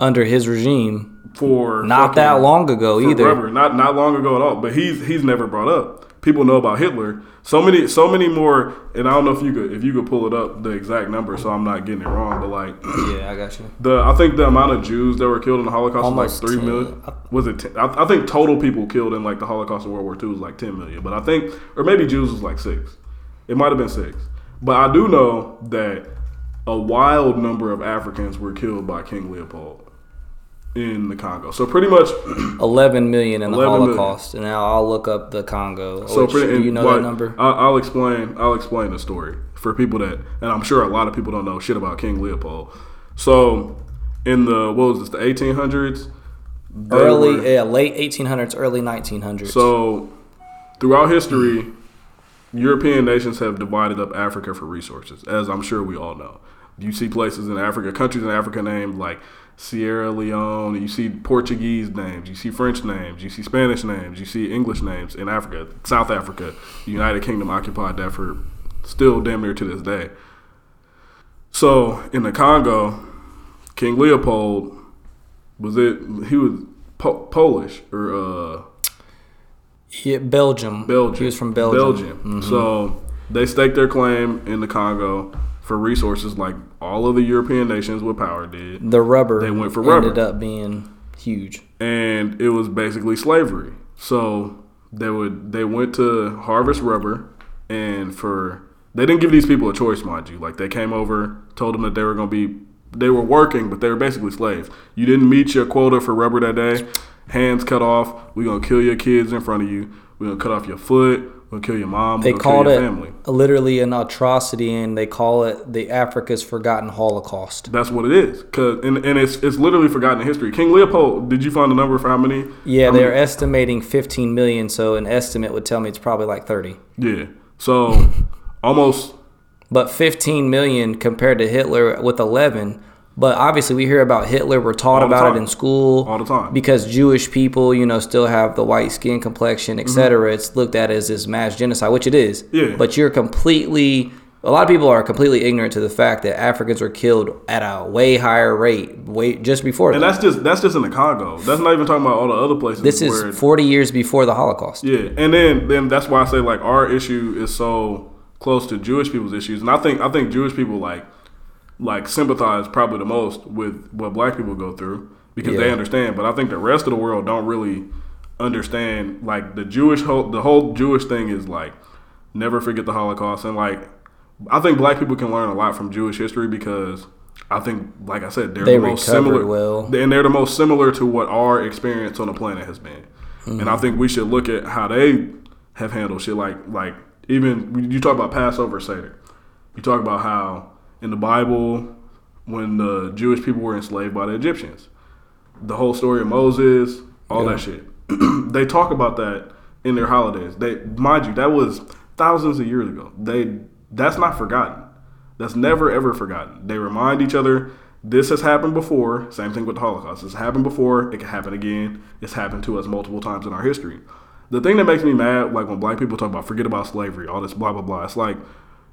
under his regime, for not that long ago either. rubber. Not not long ago at all. But he's he's never brought up. People know about Hitler. So many so many more. And I don't know if you could if you could pull it up the exact number, so I'm not getting it wrong. But like Yeah, I got you. the I think the amount of Jews that were killed in the Holocaust Almost was like three 10. million. Was it? 10? I, I think total people killed in like the Holocaust of World War II was like ten million. But I think, or maybe Jews was like six. It might have been six. But I do know that a wild number of Africans were killed by King Leopold in the Congo. So pretty much, 11 million in the 11 million. Holocaust. And now I'll look up the Congo. so which- pretty. do you know that number? I'll explain. I'll explain the story for people that, and I'm sure a lot of people don't know shit about King Leopold. So in the what was this? The 1800s. Early, were- yeah, late 1800s, early 1900s. So, throughout history, European nations have divided up Africa for resources, as I'm sure we all know. You see places in Africa, countries in Africa named like Sierra Leone, you see Portuguese names, you see French names, you see Spanish names, you see English names in Africa. South Africa, the United Kingdom occupied that for still damn near to this day. So, in the Congo, King Leopold was it he was po- Polish or uh yeah, Belgium. Belgium. He was from Belgium. Mm-hmm. So they staked their claim in the Congo for resources like all of the European nations with power did. The rubber They went for rubber. ended up being huge. And it was basically slavery. So they would they went to harvest rubber and for they didn't give these people a choice, mind you. Like they came over, told them that they were gonna be they were working, but they were basically slaves. You didn't meet your quota for rubber that day, hands cut off, we're gonna kill your kids in front of you, we're gonna cut off your foot, gonna kill your mom, They called it family. literally an atrocity, and they call it the Africa's Forgotten Holocaust. That's what it is. Cause and, and it's it's literally forgotten in history. King Leopold, did you find the number for how many? Yeah, how they're many- estimating 15 million, so an estimate would tell me it's probably like 30. Yeah. So almost But 15 million compared to Hitler with 11, But obviously, we hear about Hitler. We're taught about it in school All the time. because Jewish people, you know, still have the white skin complexion, etc. It's looked at as this mass genocide, which it is. Mm-hmm. Yeah. But you're completely. A lot of people are completely ignorant to the fact that Africans were killed at a way higher rate, way just before. And that. that's just that's just in the Congo. That's not even talking about all the other places. This is 40 years before the Holocaust. Yeah, and then then that's why I say like our issue is so close to Jewish people's issues, and I think I think Jewish people like like sympathize probably the most with what Black people go through because they understand. But I think the rest of the world don't really understand. Like the Jewish whole the whole Jewish thing is like never forget the Holocaust, and like I think Black people can learn a lot from Jewish history because. I think, like I said, they're They the most similar. well. and they're the most similar to what our experience on the planet has been. And I mm-hmm. think we should look at how they have handled shit. Like, like even you talk about Passover Seder. You talk about how in the Bible, when the Jewish people were enslaved by the Egyptians, the whole story of Moses, all that shit. they talk about that in their holidays. They, mind you, that was thousands of years ago. They, that's not forgotten. That's never ever forgotten. They remind each other this has happened before. Same thing with the Holocaust. This happened before. It can happen again. It's happened to us multiple times in our history. The thing that makes me mad, like when black people talk about forget about slavery, all this blah blah blah. It's like,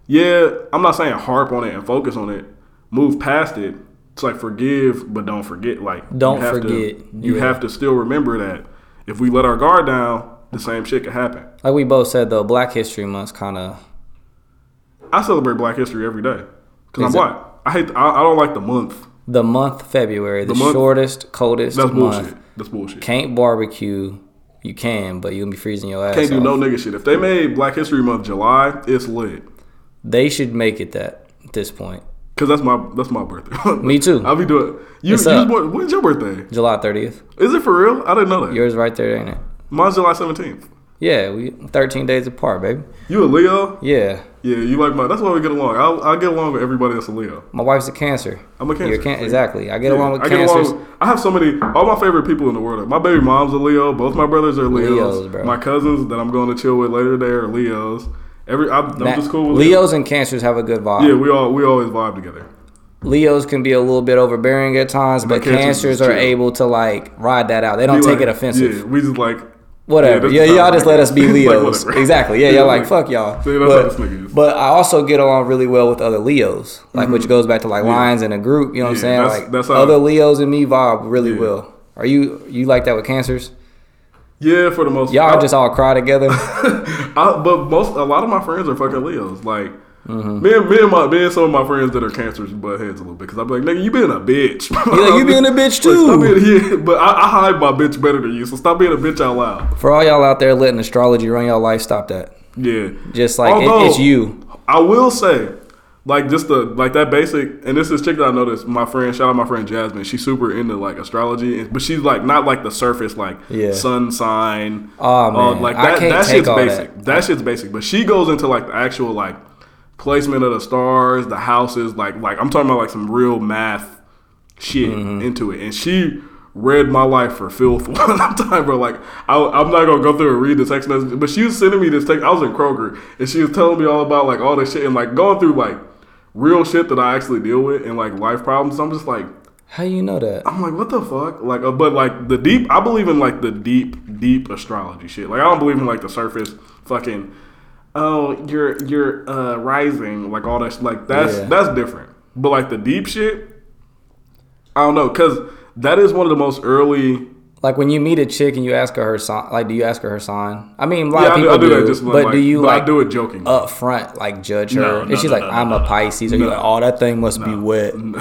yeah, I'm not saying harp on it and focus on it. Move past it. It's like forgive, but don't forget. Like Don't you forget. To, you Yeah. have to still remember that if we let our guard down, the same shit could happen. Like we both said, though, Black History Month kind of I celebrate Black History every day because I'm black. I hate. I, I don't like the month. the month February, the, month- shortest, coldest That's month. bullshit. That's bullshit. Can't barbecue. You can, but you'll be freezing your ass Can't do off. no nigga shit. If they made Black History Month July, it's lit. They should make it that at this point. Cause that's my that's my birthday. Me too. I'll be doing. You, It's you was born, when's your birthday? July 30th. Is it for real? I didn't know that. Yours right there, ain't it? Mine's July seventeenth. Yeah, we 13 days apart, baby. You a Leo? Yeah. Yeah, you like my. That's why we get along. I'll, I'll get along with everybody that's a Leo. My wife's a Cancer. I'm a Cancer. Can- exactly. I get Yeah, along with I Cancers. along. With, I have so many. All my favorite people in the world. My baby mom's a Leo. Both my brothers are Leos. Leos, bro. My cousins that I'm going to chill with later today are Leos. Every I'm, I'm just cool with Leos and Cancers have a good vibe. Yeah, we all we always vibe together. Leos can be a little bit overbearing at times, but Cancers Cancers are able to like ride that out. They don't take like- it offensive. Yeah, we just like Whatever. Yeah, Yeah, y'all just let us be that. Like, Leos. exactly. Yeah, Yeah, y'all like like- fuck y'all. See, but, how this nigga is. but I also get along really well with other Leos, like which goes back to like lions in a group. You know what I'm Mm-hmm. Saying? that's- like that's how- other Leos and me vibe really Yeah. well. Are you you like that with Cancers? Yeah for the most. Y'all I, just all cry together. I, but most a lot of my friends are fucking Leos. Like Mm-hmm. me and me and my me and some of my friends that are cancers butt heads a little bit because I'm like nigga you being a bitch. You like, "You being a bitch Like, stop too." being- yeah, but I, I hide my bitch better than you, so stop being a bitch out loud. For all y'all out there letting astrology run y'all life, stop that. Yeah, Just like it, it's you. I will say, like just the like that basic, and this is chick that I noticed. My friend, shout out my friend Jasmine. She's super into like astrology, but she's like not like the surface, like Yeah. sun sign. Uh, man. like I that. that shit's basic. That. shit's basic. But she goes into like the actual like placement of the stars, the houses. Like like I'm talking about like some real math shit Mm-hmm. into it, and she. Read my life for filth one time, bro. Like I, I'm not gonna go through and read the text message, but she was sending me this text. I was in Kroger, and she was telling me all about like all this shit and like going through like real shit that I actually deal with and like life problems. I'm just like, How you know that? I'm like, what the fuck? Like, uh, but like the deep, I believe in like the deep, deep astrology shit. Like, I don't believe in like the surface fucking. Oh, you're you're uh rising like all that. sh- Like that's Yeah. that's different. But like the deep shit, I don't know, cause that is one of the most early. Like when you meet a chick and you ask her her sign, like do you ask her her sign? I mean, a lot Yeah, of I do, people I do do. But like, do you but like I do it joking. up front like judge her? No, and she's no, like, no, I'm no, a no. Pisces. Are you No. like, oh, that thing must be wet?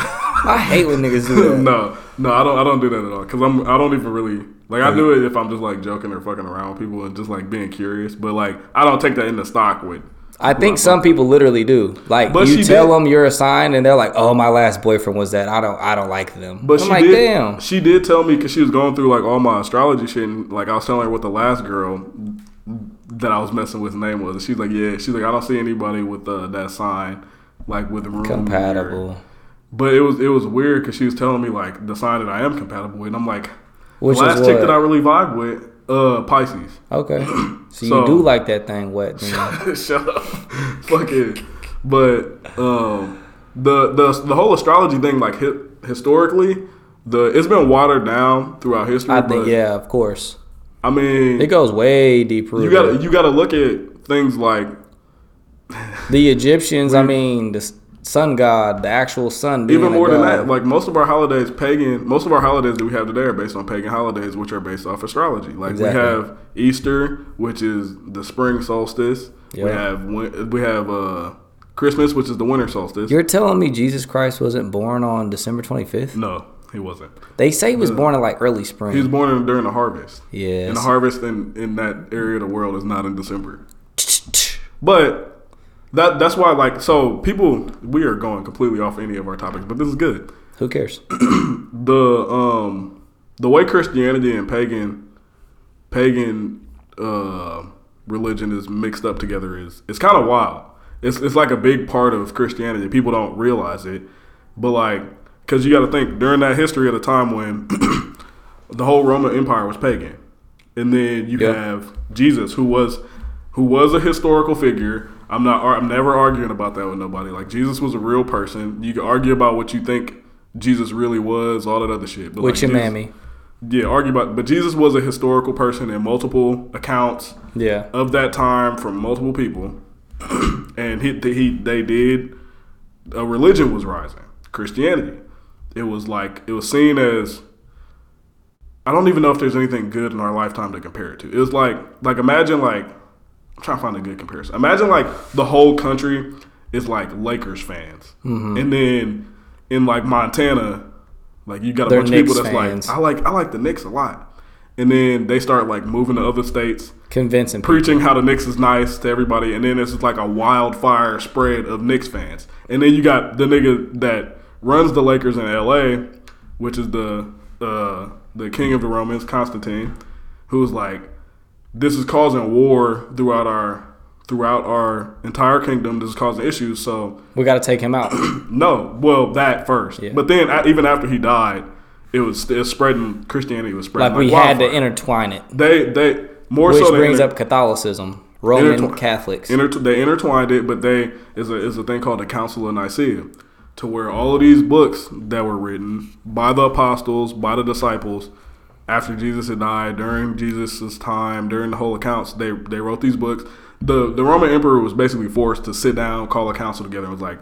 I hate when niggas do that. no, no, I don't. I don't do that at all. Cause I'm. I don't even really like. I do it if I'm just like joking or fucking around with people and just like being curious. But like, I don't take that into stock with. I think some people literally do. Like But you tell did- them you're a sign, and they're like, "Oh, my last boyfriend was that. I don't, I don't like them." But I'm she like, did. "Damn." She did tell me because she was going through like all my astrology shit. And, like I was telling her what the last girl that I was messing with name was. And she's like, yeah. She's like, I don't see anybody with uh, that sign like with room or- Compatible. But it was it was weird because she was telling me like the sign that I am compatible with. And I'm like, Which the last chick that I really vibe with, uh, Pisces. okay. So, So- you do like that thing wet. Shut up. Fuck it. But um, the the the whole astrology thing like hit historically, the it's been watered down throughout history. I think yeah, of course. I mean, It goes way deeper. you got to you got to look at things like the Egyptians. I mean, the sun god, the actual sun. being even more than that. Like most of our holidays, pagan. Most of our holidays that we have today are based on pagan holidays, which are based off astrology. Like Exactly. we have Easter, which is the spring solstice. We have we have uh, Christmas, which is the winter solstice. You're telling me Jesus Christ wasn't born on December 25th? no, he wasn't. They say he was born in like early spring. He was born in, during the harvest. Yeah, And the harvest in, in that area of the world is not in December. But that that's why like so people we are going completely off any of our topics, but this is good. Who cares? The um the way Christianity and pagan pagan uh religion is mixed up together is it's kind of wild. It's it's like a big part of Christianity. People don't realize it, but like because you got to think during that history at a time when the whole Roman Empire was pagan, and then you Yep. have Jesus, who was who was a historical figure. I'm not. I'm never arguing about that with nobody. Like Jesus was a real person. You can argue about what you think Jesus really was, all that other shit. But With like, your Jesus- mammy. Yeah, argue about. But Jesus was a historical person in multiple accounts Yeah. of that time from multiple people, and he, he they did a religion was rising, Christianity. It was like it was seen as. I don't even know if there's anything good in our lifetime to compare it to. It was like like imagine like I'm trying to find a good comparison. Imagine like the whole country is like Lakers fans, Mm-hmm. and then in like Montana, like you got a They're bunch of people that's fans. like I like I like the Knicks a lot, and then they start like moving to other states Convincing people. preaching how the Knicks is nice to everybody, and then it's just like a wildfire spread of Knicks fans. And then you got the nigga that runs the Lakers in LA, which is the uh, the king of the Romans, Constantine, who's like, this is causing war throughout our throughout our entire kingdom. This is causing issues. So We got to take him out. no, well that first, Yeah. but then even after he died, it was spreading. Christianity was spreading. like we had to intertwine it. They they more Which so brings inter- up Catholicism, Roman Catholics. Inter- they intertwined it, but they is a is a thing called the Council of Nicaea, to where all of these books that were written by the apostles, by the disciples, after Jesus had died, during Jesus' time, during the whole accounts, they they wrote these books. The the Roman emperor was basically forced to sit down, call a council together, and was like,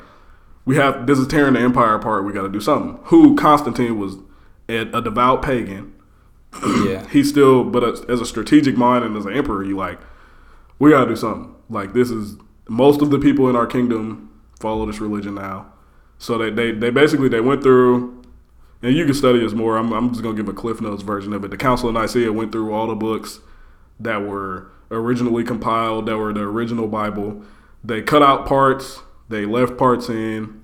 "We have this is tearing the empire apart. We got to do something." Who Constantine was a, a devout pagan yeah. he still, but as, as a strategic mind and as an emperor, you like, we gotta do something. Like this is most of the people in our kingdom follow this religion now, so they they, they basically they went through, and you can study this more. I'm I'm just gonna give a Cliff Notes version of it. The Council of Nicaea went through all the books that were originally compiled, that were the original Bible. They cut out parts, they left parts in.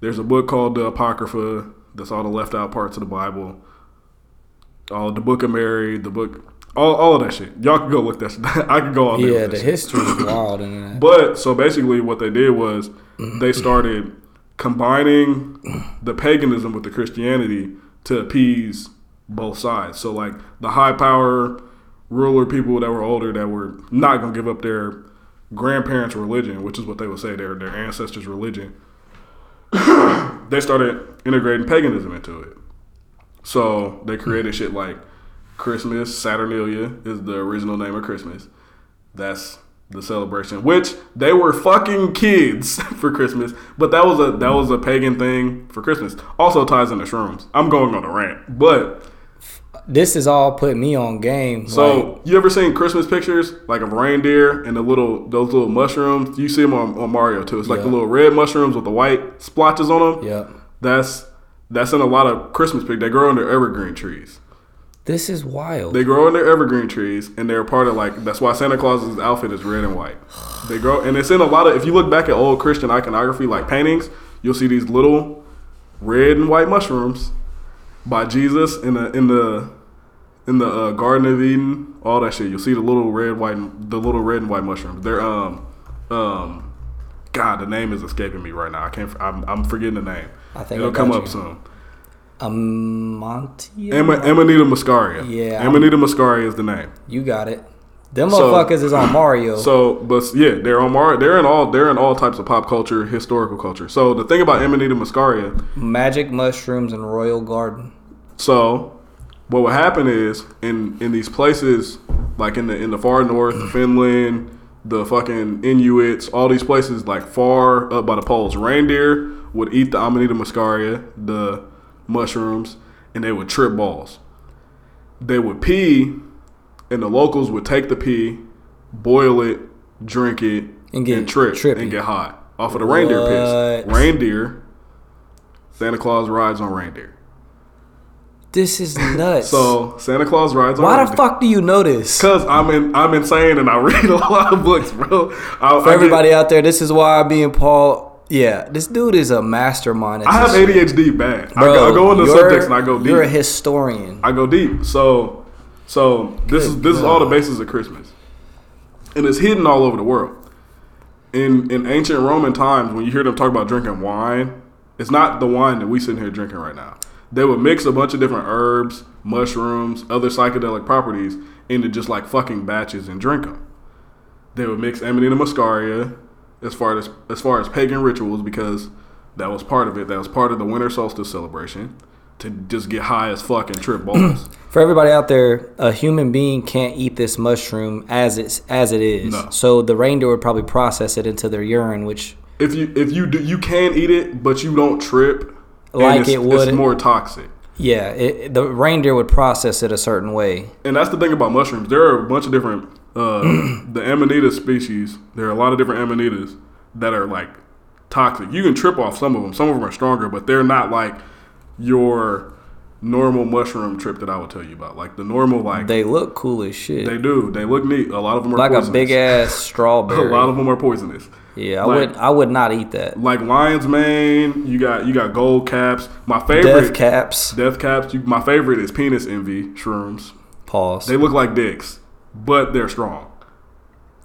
There's a book called the Apocrypha. That's all the left out parts of the Bible all the Book of Mary, the book, all, all of that shit. Y'all can go look that. Shit. I can go all day. Yeah, the shit. history is wild in that. But so basically, what they did was they started combining the paganism with the Christianity to appease both sides. So like the high power ruler people that were older that were not gonna give up their grandparents' religion, which is what they would say their their ancestors' religion. they started integrating paganism into it. So they created shit like Christmas, Saturnalia is the original name of Christmas. That's the celebration, which they were fucking kids for Christmas, but that was a that was a pagan thing for Christmas. Also ties into shrooms. I'm going on a rant, but This is all putting me on game. so like, you ever seen Christmas pictures like of reindeer and the little those little mushrooms? You see them on, on Mario too. It's like the little red mushrooms with the white splotches on them. Yeah, That's that's in a lot of Christmas pictures. They grow under evergreen trees. This is wild. They grow in their evergreen trees, and they're part of like that's why Santa Claus's outfit is red and white. They grow, and it's in a lot of. If you look back at old Christian iconography, like paintings, you'll see these little red and white mushrooms by Jesus in the in the in the uh, Garden of Eden. All that shit. You'll see the little red white the little red and white mushrooms. They're um um. God, the name is escaping me right now. I can't. I'm, I'm forgetting the name. I think it'll I come got up soon. Amantia. Ama- Amanita muscaria. Yeah. Amanita muscaria is the name. You got it. Them So- motherfuckers is on Mario. So, but yeah, they're on Mar. They're in all. They're in all types of pop culture, historical culture. So the thing about Amanita muscaria, Magic mushrooms and Royal Garden. so what would happen is in in these places like in the in the far north, Finland, the fucking Inuits, all these places like far up by the poles, reindeer would eat the Amanita muscaria, the mushrooms, and they would trip balls. They would pee, and the locals would take the pee, boil it, drink it, And get trip trippy. and get high off of the reindeer piss. Reindeer. Santa Claus rides on reindeer. This is nuts. So Santa Claus rides on why the fuck do you know this? Cause I'm in, I'm insane and I read a lot of books, bro. I, For everybody out there, this is why me and Paul. Yeah, this dude is a mastermind. I have. ADHD bad. I, go, I go into subjects and I go deep. You're a historian. I go deep. So, so this is Good this is all the God. basis of Christmas, and it's hidden all over the world. In in ancient Roman times, when you hear them talk about drinking wine, it's not the wine that we sitting here drinking right now. They would mix a bunch of different herbs, mushrooms, other psychedelic properties into just like fucking batches and drink them. They would mix Amanita muscaria as far as as far as pagan rituals because that was part of it. That was part of the winter solstice celebration to just get high as fuck and trip balls. For everybody out there, a human being can't eat this mushroom as it's as it is. No. So the reindeer would probably process it into their urine, which if you if you do you can eat it, but you don't trip. Like it would- It's more toxic. yeah, it, the reindeer would process it a certain way. And that's the thing about mushrooms. There are a bunch of different uh, the amanita species. There are a lot of different amanitas that are like toxic. You can trip off some of them. Some of them are stronger, but they're not like your normal mushroom trip that I would tell you about. Like the normal like they, look cool as shit, They do. They look neat. A lot of them are like a big ass strawberry. A lot of them are poisonous. yeah, I like- would I would not eat that. Like lion's mane. You got you got gold caps. My favorite Death caps. Death caps. You, my favorite is penis envy shrooms. Pause. They look like dicks, but they're strong.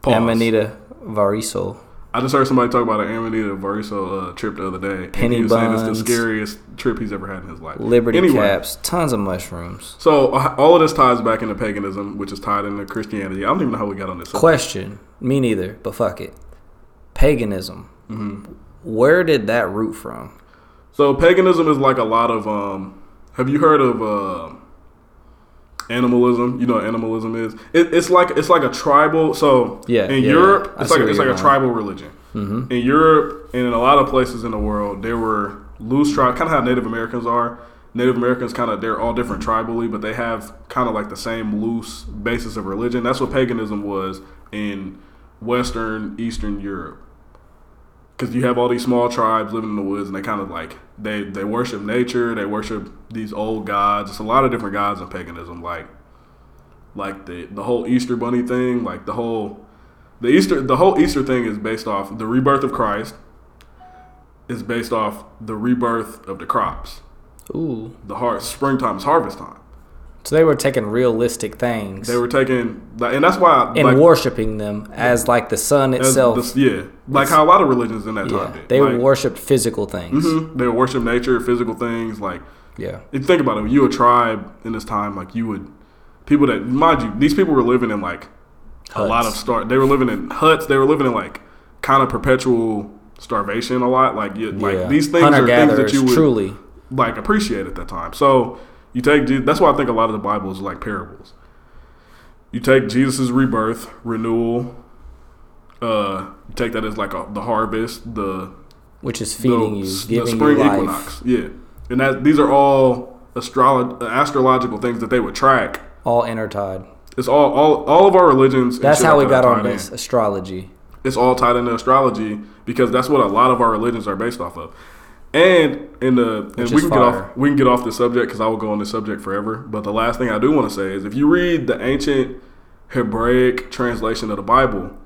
Pause. Amanita variso. I just heard somebody talk about an Amanita Variso uh, trip the other day. and Penny he was saying it's buns. the scariest trip he's ever had in his life. Liberty Anyway, caps. Tons of mushrooms. So uh, all of this ties back into paganism, which is tied into Christianity. I don't even know how we got on this. subject. Question. Me neither, but fuck it. Paganism. Mm-hmm. Where did that root from? So paganism is like a lot of. Um, have you heard of uh, animalism? You know what animalism is. It, it's like it's like a tribal. So Yeah, in yeah, Europe, yeah. It's like it's like a tribal religion. In Europe and in a lot of places in the world, there were loose tribes, kind of how Native Americans are. Native Americans kind of they're all different tribally, but they have kind of like the same loose basis of religion. That's what paganism was in Western Eastern Europe because you have all these small tribes living in the woods, and they kind of like they they worship nature, they worship these old gods. It's a lot of different gods in paganism, like like the the whole Easter bunny thing, like the whole the Easter the whole Easter thing is based off the rebirth of Christ. Is based off the rebirth of the crops. Ooh. The har springtime is harvest time. So they were taking realistic things They were taking, and that's why and like, worshiping them as like the sun itself. this- yeah, like how a lot of religions in that time yeah, did. they like, worshipped physical things. mhm, they worship nature, physical things, like Yeah. If you think about it, you a tribe in this time, like you would people that mind you, these people were living in like a lot of Huts. star. They were living in huts. They were living in like kind of perpetual starvation. A lot like you, like these things Hunter are things that you would truly. like appreciate at that time. So you take that's why I think a lot of the Bible is like parables. You take Jesus' rebirth, renewal. Uh, you take that as like a, the harvest, the Which is feeding the, you, the giving spring you life. equinox. Yeah, and that these are all astrolo- astrological things that they would track. All intertied. It's all all all of our religions. That's how we got on this in. astrology. It's all tied into astrology because that's what a lot of our religions are based off of. And in the and uh, we can get off we can get off the subject because I will go on this subject forever. But the last thing I do want to say is if you read the ancient Hebraic translation of the Bible,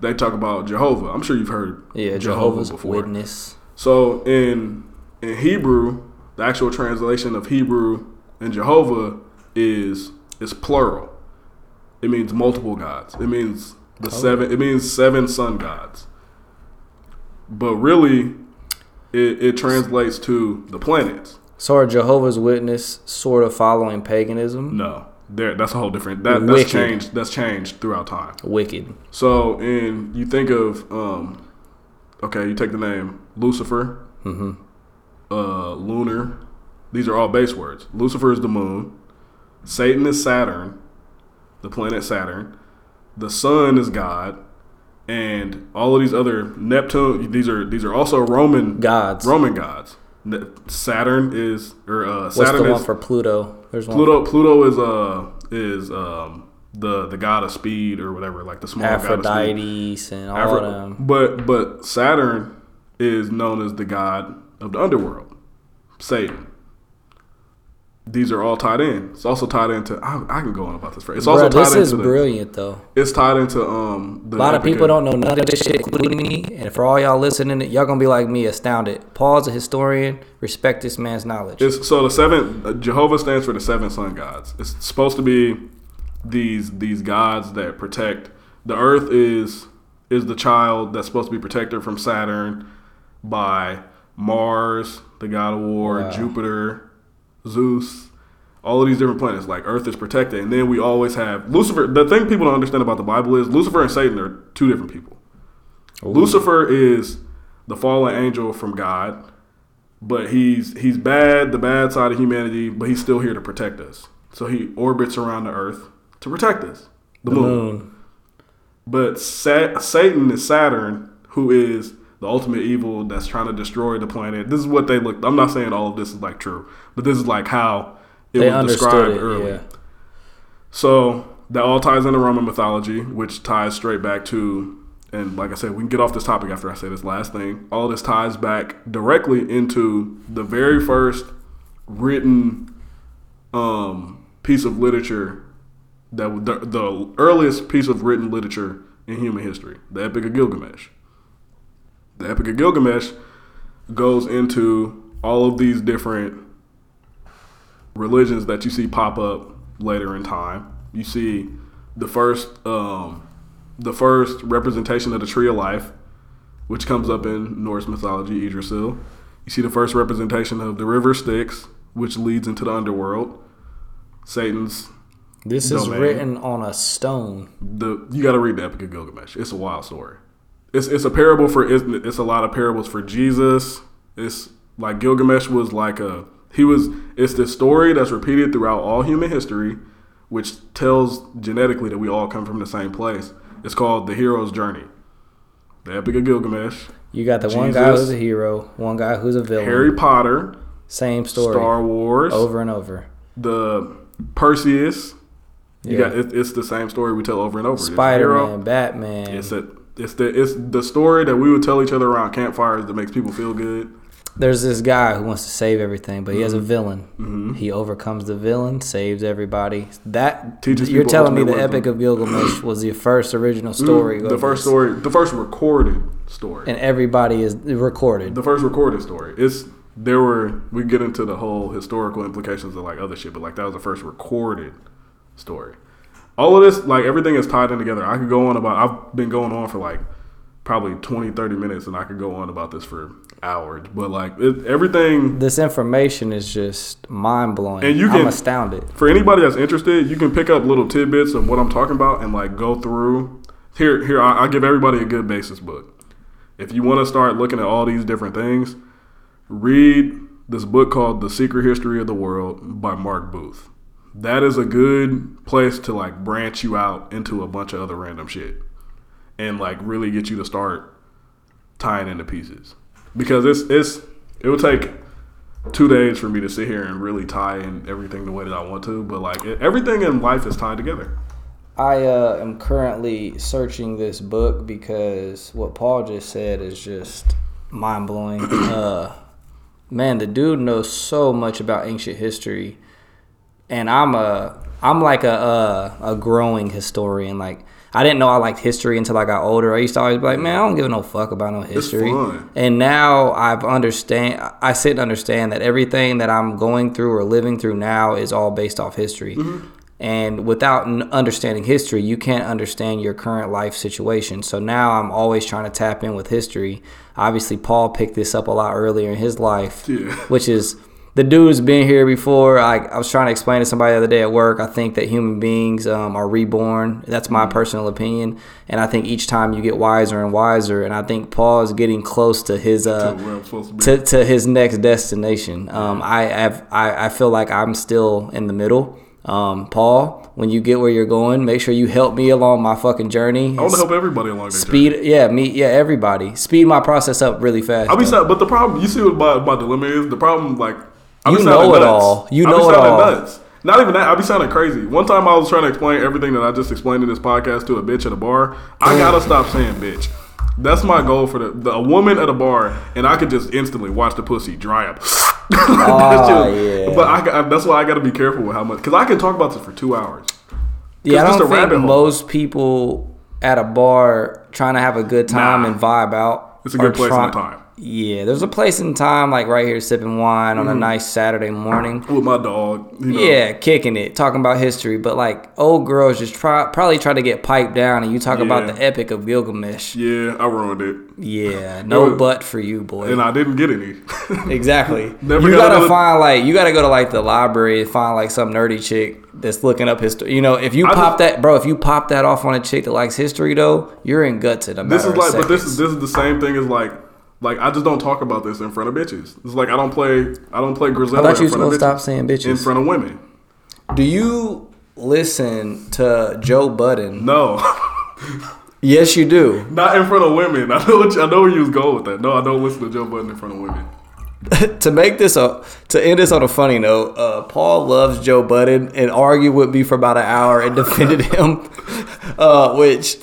they talk about Jehovah. I'm sure you've heard Yeah, Jehovah before. Witness. So in in Hebrew, the actual translation of Hebrew and Jehovah is is plural. It means multiple gods. It means the seven. It means seven sun gods. But really, it, it translates to the planets. So are Jehovah's Witness sort of following paganism? No, there that's a whole different that that's Wicked. changed that's changed throughout time. Wicked. So, and you think of, um, okay, you take the name Lucifer, mm-hmm. uh, lunar. These are all base words. Lucifer is the moon. Satan is Saturn, the planet Saturn. The sun is God, and all of these other Neptune. These are these are also Roman Gods. Roman gods. Saturn is or uh, What's Saturn the is one for Pluto? There's one Pluto. Pluto is uh is um the the god of speed or whatever, like the small god of speed. Aphrodite and all of them. But but Saturn is known as the god of the underworld, Satan. These are all tied in. It's also tied into. I, I can go on about this. Right? It's also tied this into. is the, brilliant though. It's tied into um. The A lot of people don't know none of this shit, including me. And for all y'all listening, y'all gonna be like me, astounded. Paul's a historian. Respect this man's knowledge. It's, so the seven uh, Jehovah stands for the seven sun gods. It's supposed to be these these gods that protect the earth is is the child that's supposed to be protected from Saturn by Mars, the god of war, Wow. Jupiter, Zeus, all of these different planets. Like Earth is protected, and then we always have Lucifer. The thing people don't understand about the Bible is Lucifer and Satan are two different people. Oh. Lucifer is the fallen angel from God but he's he's bad, the bad side of humanity, but he's still here to protect us. So he orbits around the earth to protect us. The, the moon. moon. But Sa- Satan is Saturn, who is the ultimate evil that's trying to destroy the planet. This is what they look. I'm not saying all of this is like true, but this is like how it They was described it. earlier. Yeah. So that all ties into Roman mythology, which ties straight back to, and like I said, we can get off this topic after I say this last thing. All this ties back directly into the very first written um, piece of literature that the, the earliest piece of written literature in human history, the Epic of Gilgamesh. The Epic of Gilgamesh goes into all of these different religions that you see pop up later in time. You see the first um, the first representation of the tree of life, which comes up in Norse mythology, Yggdrasil. You see the first representation of the river Styx, which leads into the underworld. Satan's This is written on a stone. the you got to read the Epic of Gilgamesh. It's a wild story. It's it's a parable for it's, it's a lot of parables for Jesus. It's like Gilgamesh was like a he was it's this story that's repeated throughout all human history, which tells genetically that we all come from the same place. It's called the hero's journey. The Epic of Gilgamesh. You got the one guy who's a hero, one guy who's a villain. Harry Potter, Same story. Star Wars, Over and over. the Perseus. You Yeah. got it, it's the same story we tell over and over. Spider Man, Batman. It's a, it's the it's the story that we would tell each other around campfires that makes people feel good. There's this guy who wants to save everything, but he Mm-hmm. has a villain. He overcomes the villain, saves everybody. That Teaches you're telling me the ultimate Epic of Gilgamesh was the first original story. Mm, the first this. story, the first recorded story, and everybody is recorded. the first recorded story. It's there were we get into the whole historical implications of like other shit, but like that was the first recorded story. All of this, like everything is tied in together. I could go on about. I've been going on for like probably 20, 30 minutes, and I could go on about this for hours. But like it, everything this information is just mind blowing. And you I'm can- astounded. for anybody that's interested, you can pick up little tidbits of what I'm talking about and like go through. Here, here, I, I give everybody a good basis book. If you want to start looking at all these different things, read this book called "The Secret History of the World" by Mark Booth. That is a good place to like branch you out into a bunch of other random shit, and like really get you to start tying into pieces. Because it's it's it would take two days for me to sit here and really tie in everything the way that I want to. But like it, everything in life is tied together. I uh, am currently searching this book because what Paul just said is just mind blowing. uh, man, the dude knows so much about ancient history, and I'm a I'm like a a, a growing historian. Like I didn't know I liked history until I got older. I used to always be like, man, I don't give no fuck about no history. And now I've understand. I sit and understand that everything that I'm going through or living through now is all based off history. Mm-hmm. And without understanding history, you can't understand your current life situation. So now I'm always trying to tap in with history. Obviously, Paul picked this up a lot earlier in his life, Yeah. which is the dude's been here before. I, I was trying to explain to somebody the other day at work. I think that human beings um, are reborn. That's my personal opinion, and I think each time you get wiser and wiser. And I think Paul is getting close to his uh, where I'm supposed to to, to his next destination. Um, I have I, I feel like I'm still in the middle. Um, Paul, when you get where you're going, make sure you help me along my fucking journey. I want to help everybody along their journey. Speed, yeah, me, yeah, everybody. Speed my process up really fast. I'll be but the problem, you see what my, my dilemma is? The problem, like, I'll You know it nuts. all. You be know it all. Nuts. Not even that. I'll be sounding crazy. One time I was trying to explain everything that I just explained in this podcast to a bitch at a bar. I gotta stop saying bitch. That's my goal for the, the a woman at a bar, and I could just instantly watch the pussy dry up. Oh, just- yeah. But I, got- that's why I got to be careful with how much, because I can talk about this for two hours. Yeah, I don't think most people at a bar trying to have a good time Nah. and vibe out. It's a good place try- and time. Yeah, there's a place in time like right here sipping wine on a mm-hmm. nice Saturday morning. With my dog, you know. Yeah, kicking it, talking about history, but like old girls just try probably try to get piped down, and you talk about the epic of Gilgamesh. Yeah, I ruined it, Yeah, no was- butt for you, boy. and I didn't get any. Exactly. Never you got gotta find like you gotta go to like the library and find like some nerdy chick that's looking up history. You know, if you I pop just- that, bro, if you pop that off on a chick that likes history, though, you're in guts a This is like, but this is this is the same thing as like, like I just don't talk about this in front of bitches. It's like I don't play, I don't play I Griselda thought you in was front gonna of stop saying bitches. in front of women. Do you listen to Joe Budden? No, Yes, you do. not in front of women. I know, what you, I know where you was going with that. No, I don't listen to Joe Budden in front of women. to make this a to end this on a funny note, uh, Paul loves Joe Budden and argued with me for about an hour and defended him. Uh, which,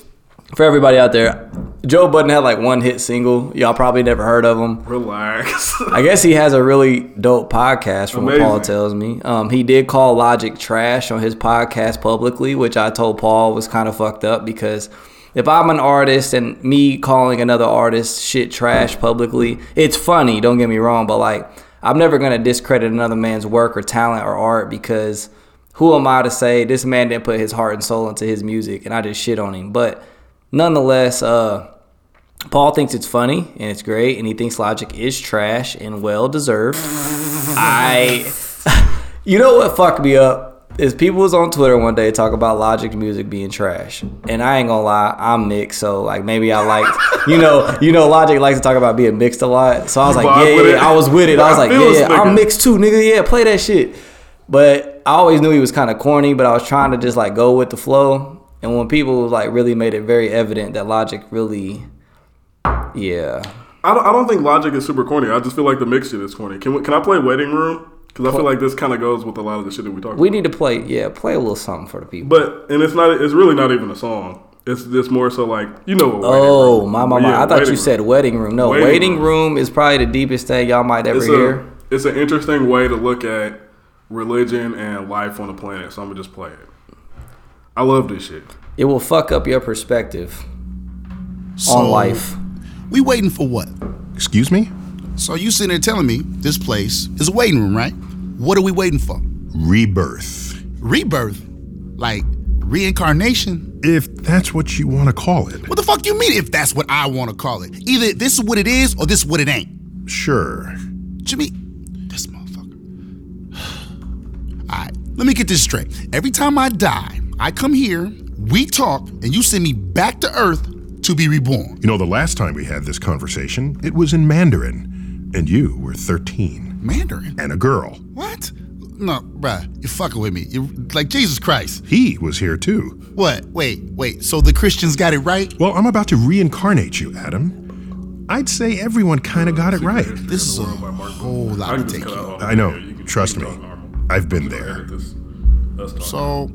for everybody out there, Joe Budden had like one hit single. Y'all probably never heard of him. Relax. I guess he has a really dope podcast from what Paul tells me. Um, he did call Logic trash on his podcast publicly, which I told Paul was kind of fucked up because if I'm an artist and me calling another artist shit trash publicly, it's funny, don't get me wrong, but like I'm never gonna discredit another man's work or talent or art because who am I to say this man didn't put his heart and soul into his music and I just shit on him. But nonetheless, uh Paul thinks it's funny and it's great, and he thinks Logic is trash and well deserved. I, you know what fucked me up is people was on Twitter one day talk about Logic music being trash, and I ain't gonna lie, I'm mixed, so like maybe I liked, you know, you know, Logic likes to talk about being mixed a lot, so I was like, yeah, yeah. I was with it. I was like, yeah, yeah, nigga. I'm mixed too, nigga. Yeah, play that shit. But I always knew he was kind of corny, but I was trying to just like go with the flow. And when people like really made it very evident that Logic really, yeah, I don't, I don't think Logic is super corny. I just feel like the mix shit is corny. Can we, can I play Waiting Room? Because I feel like this kind of goes with a lot of the shit that we talk about. we about. need to play. Yeah, play a little something for the people. But and it's not. It's really not even a song. It's just more so like you know. Oh Room- my my my! Yeah, I thought you said Room. wedding room. No, Waiting waiting, room. room. is probably the deepest thing y'all might ever It's hear. a, it's an interesting way to look at religion and life on the planet. So I'm gonna just play it. I love this shit. It will fuck up your perspective So, on life. We waiting for what? Excuse me? So you sitting there telling me this place is a waiting room, right? What are we waiting for? Rebirth. Rebirth? Like reincarnation? If that's what you want to call it. What the fuck you mean if that's what I want to call it? Either this is what it is or this is what it ain't. Sure. Jimmy, this motherfucker. All right, let me get this straight. Every time I die, I come here, we talk, and you send me back to Earth to be reborn. You know, the last time we had this conversation, it was in Mandarin, and you were 13 Mandarin? and a girl. What? No, bruh, you're fucking with me. You're like Jesus Christ. He was here too. What? Wait, wait. So the Christians got it right? Well, I'm about to reincarnate you, Adam. I'd say everyone kind of got it right. This is a whole I lot to take cut in. out all I know. You Trust me. can cut out normal. I've been there. edit this. Us talking. So,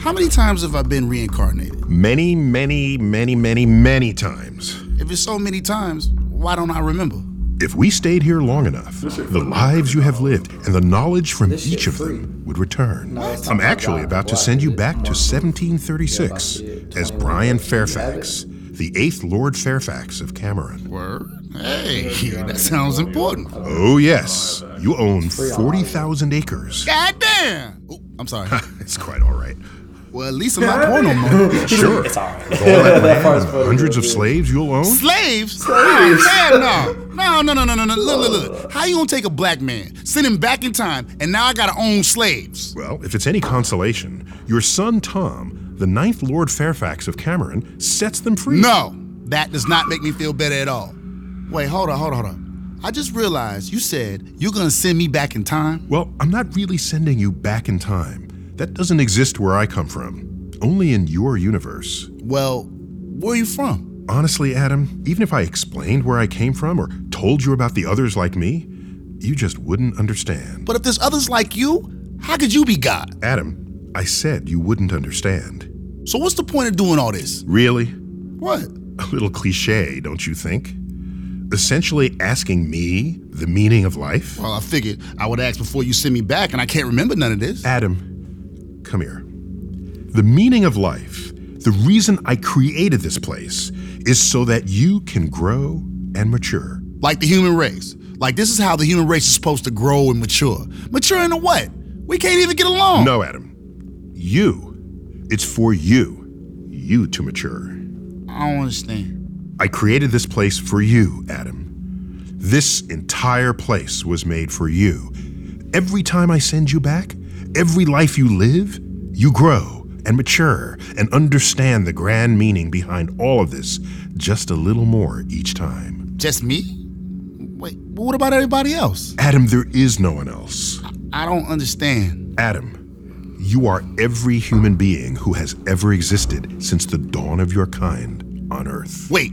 how many times have I been reincarnated? Many, many, many, many, many times. If it's so many times, why don't I remember? If we stayed here long enough, the lives you have lived and the knowledge from each of them would return. I'm actually about to send you back to 1736 as Brian Fairfax, the eighth Lord Fairfax of Cameron. Word? Hey, that sounds important. Oh, yes, you own 40,000 acres. God damn! Oh, I'm sorry. It's quite all right. Well, at least I'm not poor no more. Sure. It's all right. All that land hundreds of slaves you'll own? Slaves? Slaves? Hell no. No, no, no, no, no, no. Look, look, look. How you gonna take a black man, send him back in time, and now I gotta own slaves? Well, if it's any consolation, your son Tom, the ninth Lord Fairfax of Cameron, sets them free. No, that does not make me feel better at all. Wait, hold on, hold on, hold on. I just realized you said you're gonna send me back in time. Well, I'm not really sending you back in time. That doesn't exist where I come from, only in your universe. Well, where are you from? Honestly, Adam, even if I explained where I came from or told you about the others like me, you just wouldn't understand. But if there's others like you, how could you be God? Adam, I said you wouldn't understand. So what's the point of doing all this? Really? What? A little cliche, don't you think? Essentially asking me the meaning of life? Well, I figured I would ask before you send me back, and I can't remember none of this. Adam, come here. The meaning of life, the reason I created this place, is so that you can grow and mature. Like the human race. Like this is how the human race is supposed to grow and mature. Mature into what? We can't even get along. No, Adam. You. It's for you. You to mature. I don't understand. I created this place for you, Adam. This entire place was made for you. Every time I send you back, every life you live, you grow and mature and understand the grand meaning behind all of this just a little more each time. Just me? Wait, what about everybody else? Adam, there is no one else. I don't understand. Adam, you are every human being who has ever existed since the dawn of your kind on Earth. Wait,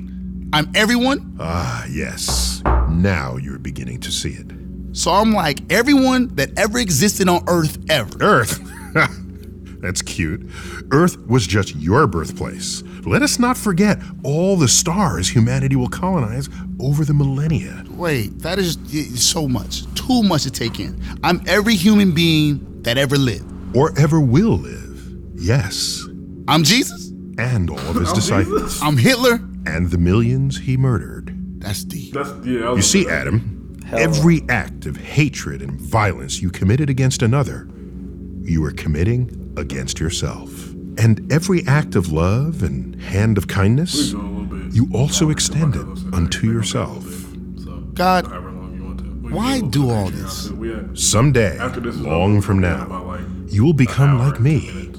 I'm everyone? Ah, yes. Now you're beginning to see it. So I'm like everyone that ever existed on Earth ever. Earth? That's cute. Earth was just your birthplace. Let us not forget all the stars humanity will colonize over the millennia. Wait, that is so much. Too much to take in. I'm every human being that ever lived. Or ever will live. Yes. I'm Jesus? And all of his disciples. I'm Hitler? And the millions he murdered. That's deep. That's yeah. I You see, gonna say. Adam, every act of hatred and violence you committed against another, you were committing against yourself. And every act of love and hand of kindness, Doing a little bit. you also extend it unto yourself. God, however long you want to. We can why do all this? out. We had- Someday, After this is long from now, you will become like me.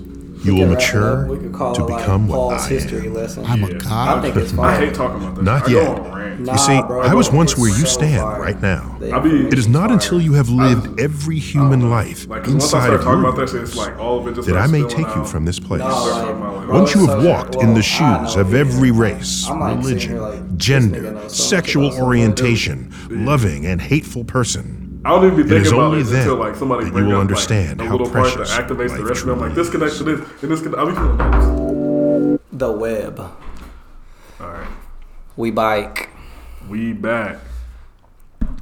10 minutes. You will We can wrap it up. mature uh, We could call to it, like, become what I history am. lesson. I'm a Yeah. God? I think it's I hate talking about this. Not yet. on. You see, bro, I was once where you so stand fire. right now. Be- It is not until you have lived every human life Like, 'cause once I inside of talking your about this, like of that I may spilling take you from this place. No, like, Once you have so- walked in the shoes of every race, I'm like sitting religion, here like, this gender, nigga knows so much sexual orientation, loving and hateful person, I don't even be It thinking is about only it then until like somebody that you'll up, understand like, a how little part that precious activates the rest of them. Like truly this connects to is. this, and this. Can, I'll be feeling this. The web. All right, We bike. we back.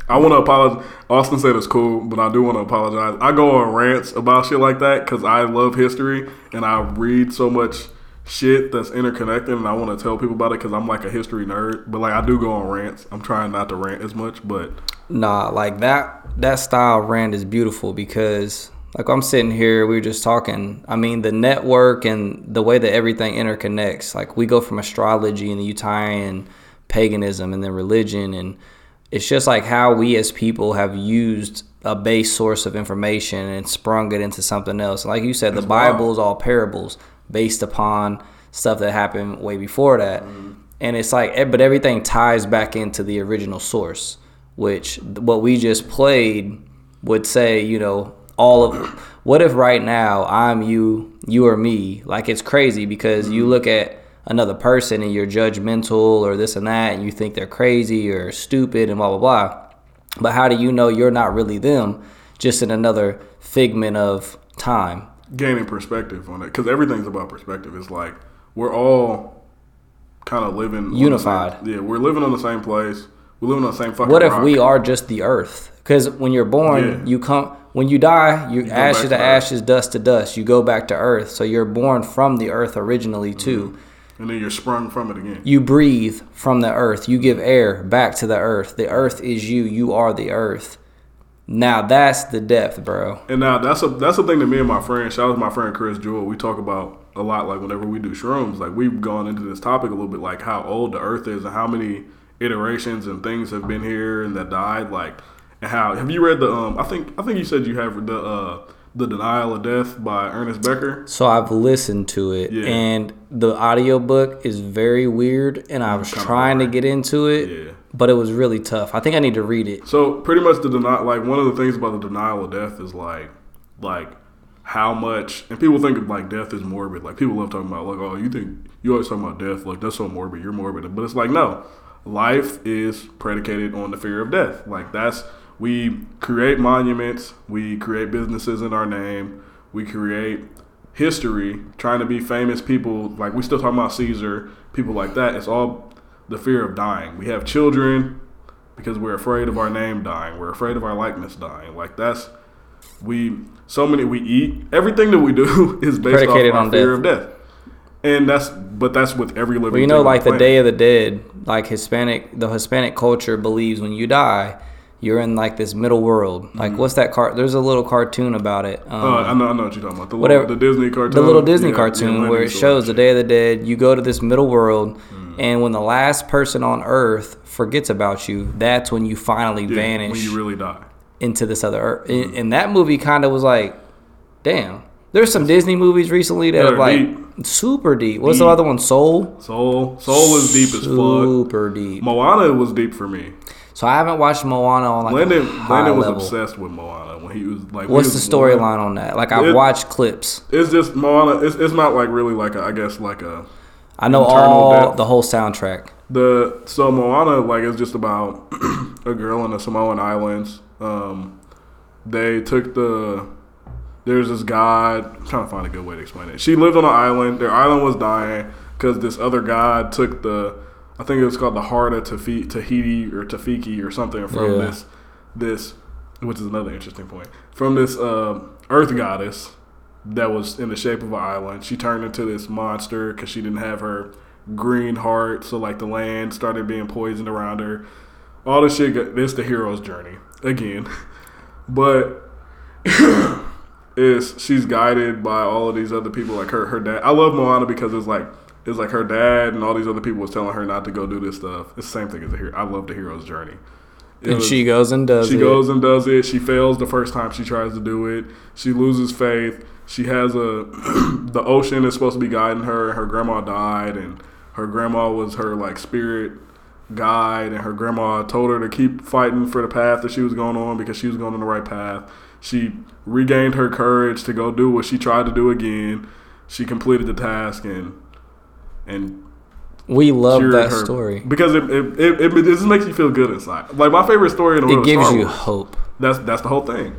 I want to apologize. Austin said it's cool, but I do want to apologize. I go on rants about shit like that because I love history and I read so much shit that's interconnected, and I want to tell people about it because I'm like a history nerd. But like I do go on rants. I'm trying not to rant as much, but Nah, like that that style rant is beautiful because like I'm sitting here, we were just talking. I mean, the network and the way that everything interconnects. Like we go from astrology and the Utarian paganism and then religion and it's just like how we as people have used a base source of information and sprung it into something else. Like you said, the Bible is all parables based upon stuff that happened way before that. And it's like, eh, but everything ties back into the original source, which what we just played would say, you know, all of what if right now I'm you, you or me? Like it's crazy because you look at another person and you're judgmental or this and that, and you think they're crazy or stupid and blah blah blah. But how do you know you're not really them, just in another figment of time? Gaining perspective on it because everything's about perspective. It's like we're all kind of living Unified. same- yeah, we're living on the same place. We're living on the same fucking. What if rock. we are just the earth? Because when you're born, Yeah. you come. When you die, you, go ashes to to ashes, dust to dust. You go back to earth. So you're born from the earth originally mm-hmm. too. and then you're sprung from it again? You breathe from the earth. You give air back to the earth. The earth is you. You are the earth. Now that's the depth, bro. And now that's a that's the thing that me and my friend, shout out to my friend Chris Jewell, we talk about a lot. Like whenever we do shrooms, like we've gone into this topic a little bit, like how old the Earth is and how many iterations and things have been here and that died. Like, and how have you read the? Um, I think I think you said you have the uh, the Denial of Death by Ernest Becker. So I've listened to it Yeah. and the audiobook is very weird and I was trying to get into it, Yeah. But it was really tough. I think I need to read it. So pretty much the denial, like one of the things about the denial of death is like, like how much, and people think of like death is morbid. Like people love talking about like, oh, you think you always talking about death, like that's so morbid. You're morbid, but it's like no, life is predicated on the fear of death. Like that's we create monuments, we create businesses in our name, we create history, trying to be famous people. Like we still talking about Caesar, people like that. It's all the fear of dying. We have children because we're afraid of our name dying. We're afraid of our likeness dying. Like that's we so many we eat everything that we do is based Predicated off on fear death. of death. And that's but that's with every living. Well, you know, like the. Day of the Dead, like Hispanic, the Hispanic culture believes when you die, you're in like this middle world. Like, what's that car? There's a little cartoon about it. Um, Mm-hmm. Uh, I know, I know what you're talking about. The whatever- little, the Disney cartoon, the little Disney Yeah, cartoon yeah, where it shows the. Day of the Dead. You go to this middle world, Mm. and when the last person on Earth forgets about you, that's when you finally Yeah, vanish when you really die. into this other Earth. And, and that movie kind of was like, damn. There's some Disney movies recently that are like super deep. What's the other one? Soul. Soul, Soul is deep as fuck. Super deep. Moana was deep for me. So I haven't watched Moana on like Landon, a high Landon was level. obsessed with Moana when he was like. What's he the storyline on that? Like I've It- watched clips. It's just Moana. It's, it's not like really like a, I guess like a I know all depth. the whole soundtrack. the so Moana like it's just about a girl in the Samoan Islands. Um, they took the there's this god. I'm trying to find a good way to explain it. She lived on an island. Their island was dying because this other god took the I think it was called the heart of Tafi, Tahiti or Tafiki or something from Yeah. this this which is another interesting point from this uh, earth goddess that was in the shape of an island. She turned into this monster because she didn't have her green heart. So like the land started being poisoned around her. All this shit. Got, this the hero's journey again, but is she's guided by all of these other people like her her dad. I love Moana because it's like it's like her dad and all these other people was telling her not to go do this stuff. It's the same thing as a hero. I love the hero's journey. It And was- she goes and does she it. goes and does it. She fails the first time she tries to do it. She loses faith. She has a the ocean is supposed to be guiding her. Her grandma died, and her grandma was her like spirit guide, and her grandma told her to keep fighting for the path that she was going on because she was going on the right path. She regained her courage to go do what she tried to do again. She completed the task and and We love that her story. because it it, it, it, it just makes you feel good inside. Like my favorite story in the world It gives you hope. That's that's the whole thing.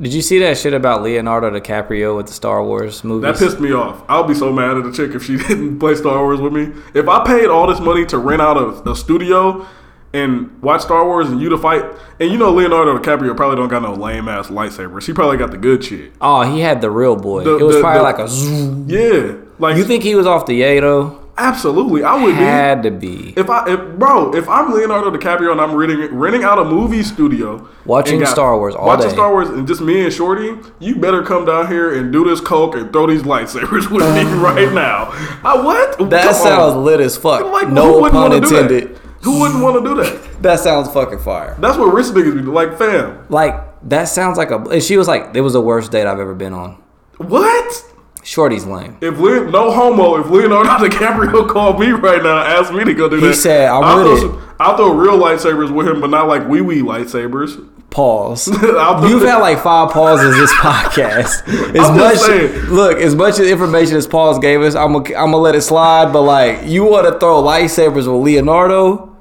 Did you see that shit about Leonardo DiCaprio with the Star Wars movies? That pissed me off. I'll be so mad at the chick if she didn't play Star Wars with me. If I paid all this money to rent out a, a studio and watch Star Wars and you to fight, and you know Leonardo DiCaprio probably don't got no lame ass lightsabers. He probably got the good shit. oh, he had the real boy. The- it was the- probably the- like a. zoom. Yeah, like You think he was off the Yato? Absolutely? I would be. Had to be. If I, if, bro, if I'm Leonardo DiCaprio and I'm renting renting out a movie studio, Watching got- Star Wars all watching day. Star Wars, and just me and Shorty, you better come down here and do this coke and throw these lightsabers with me right now. I what? That Come sounds on. lit as fuck. Like, no pun wanna do that? intended. Who wouldn't want to do that? That sounds fucking fire. That's what rich niggas be like, fam. Like that sounds like a. And she was like, "It was the worst date I've ever been on." What? Shorty's lame. If Le- no homo, if Leonardo DiCaprio called me right now, and asked me to go do He that, he said, "I'm I'll throw I'll throw real lightsabers with him, but not like wee wee lightsabers. Pause. You've had like five pauses this podcast. As I'm much saying. look, as much information as Paul's gave us, I'm gonna I'm gonna let it slide. But like, you want to throw lightsabers with Leonardo?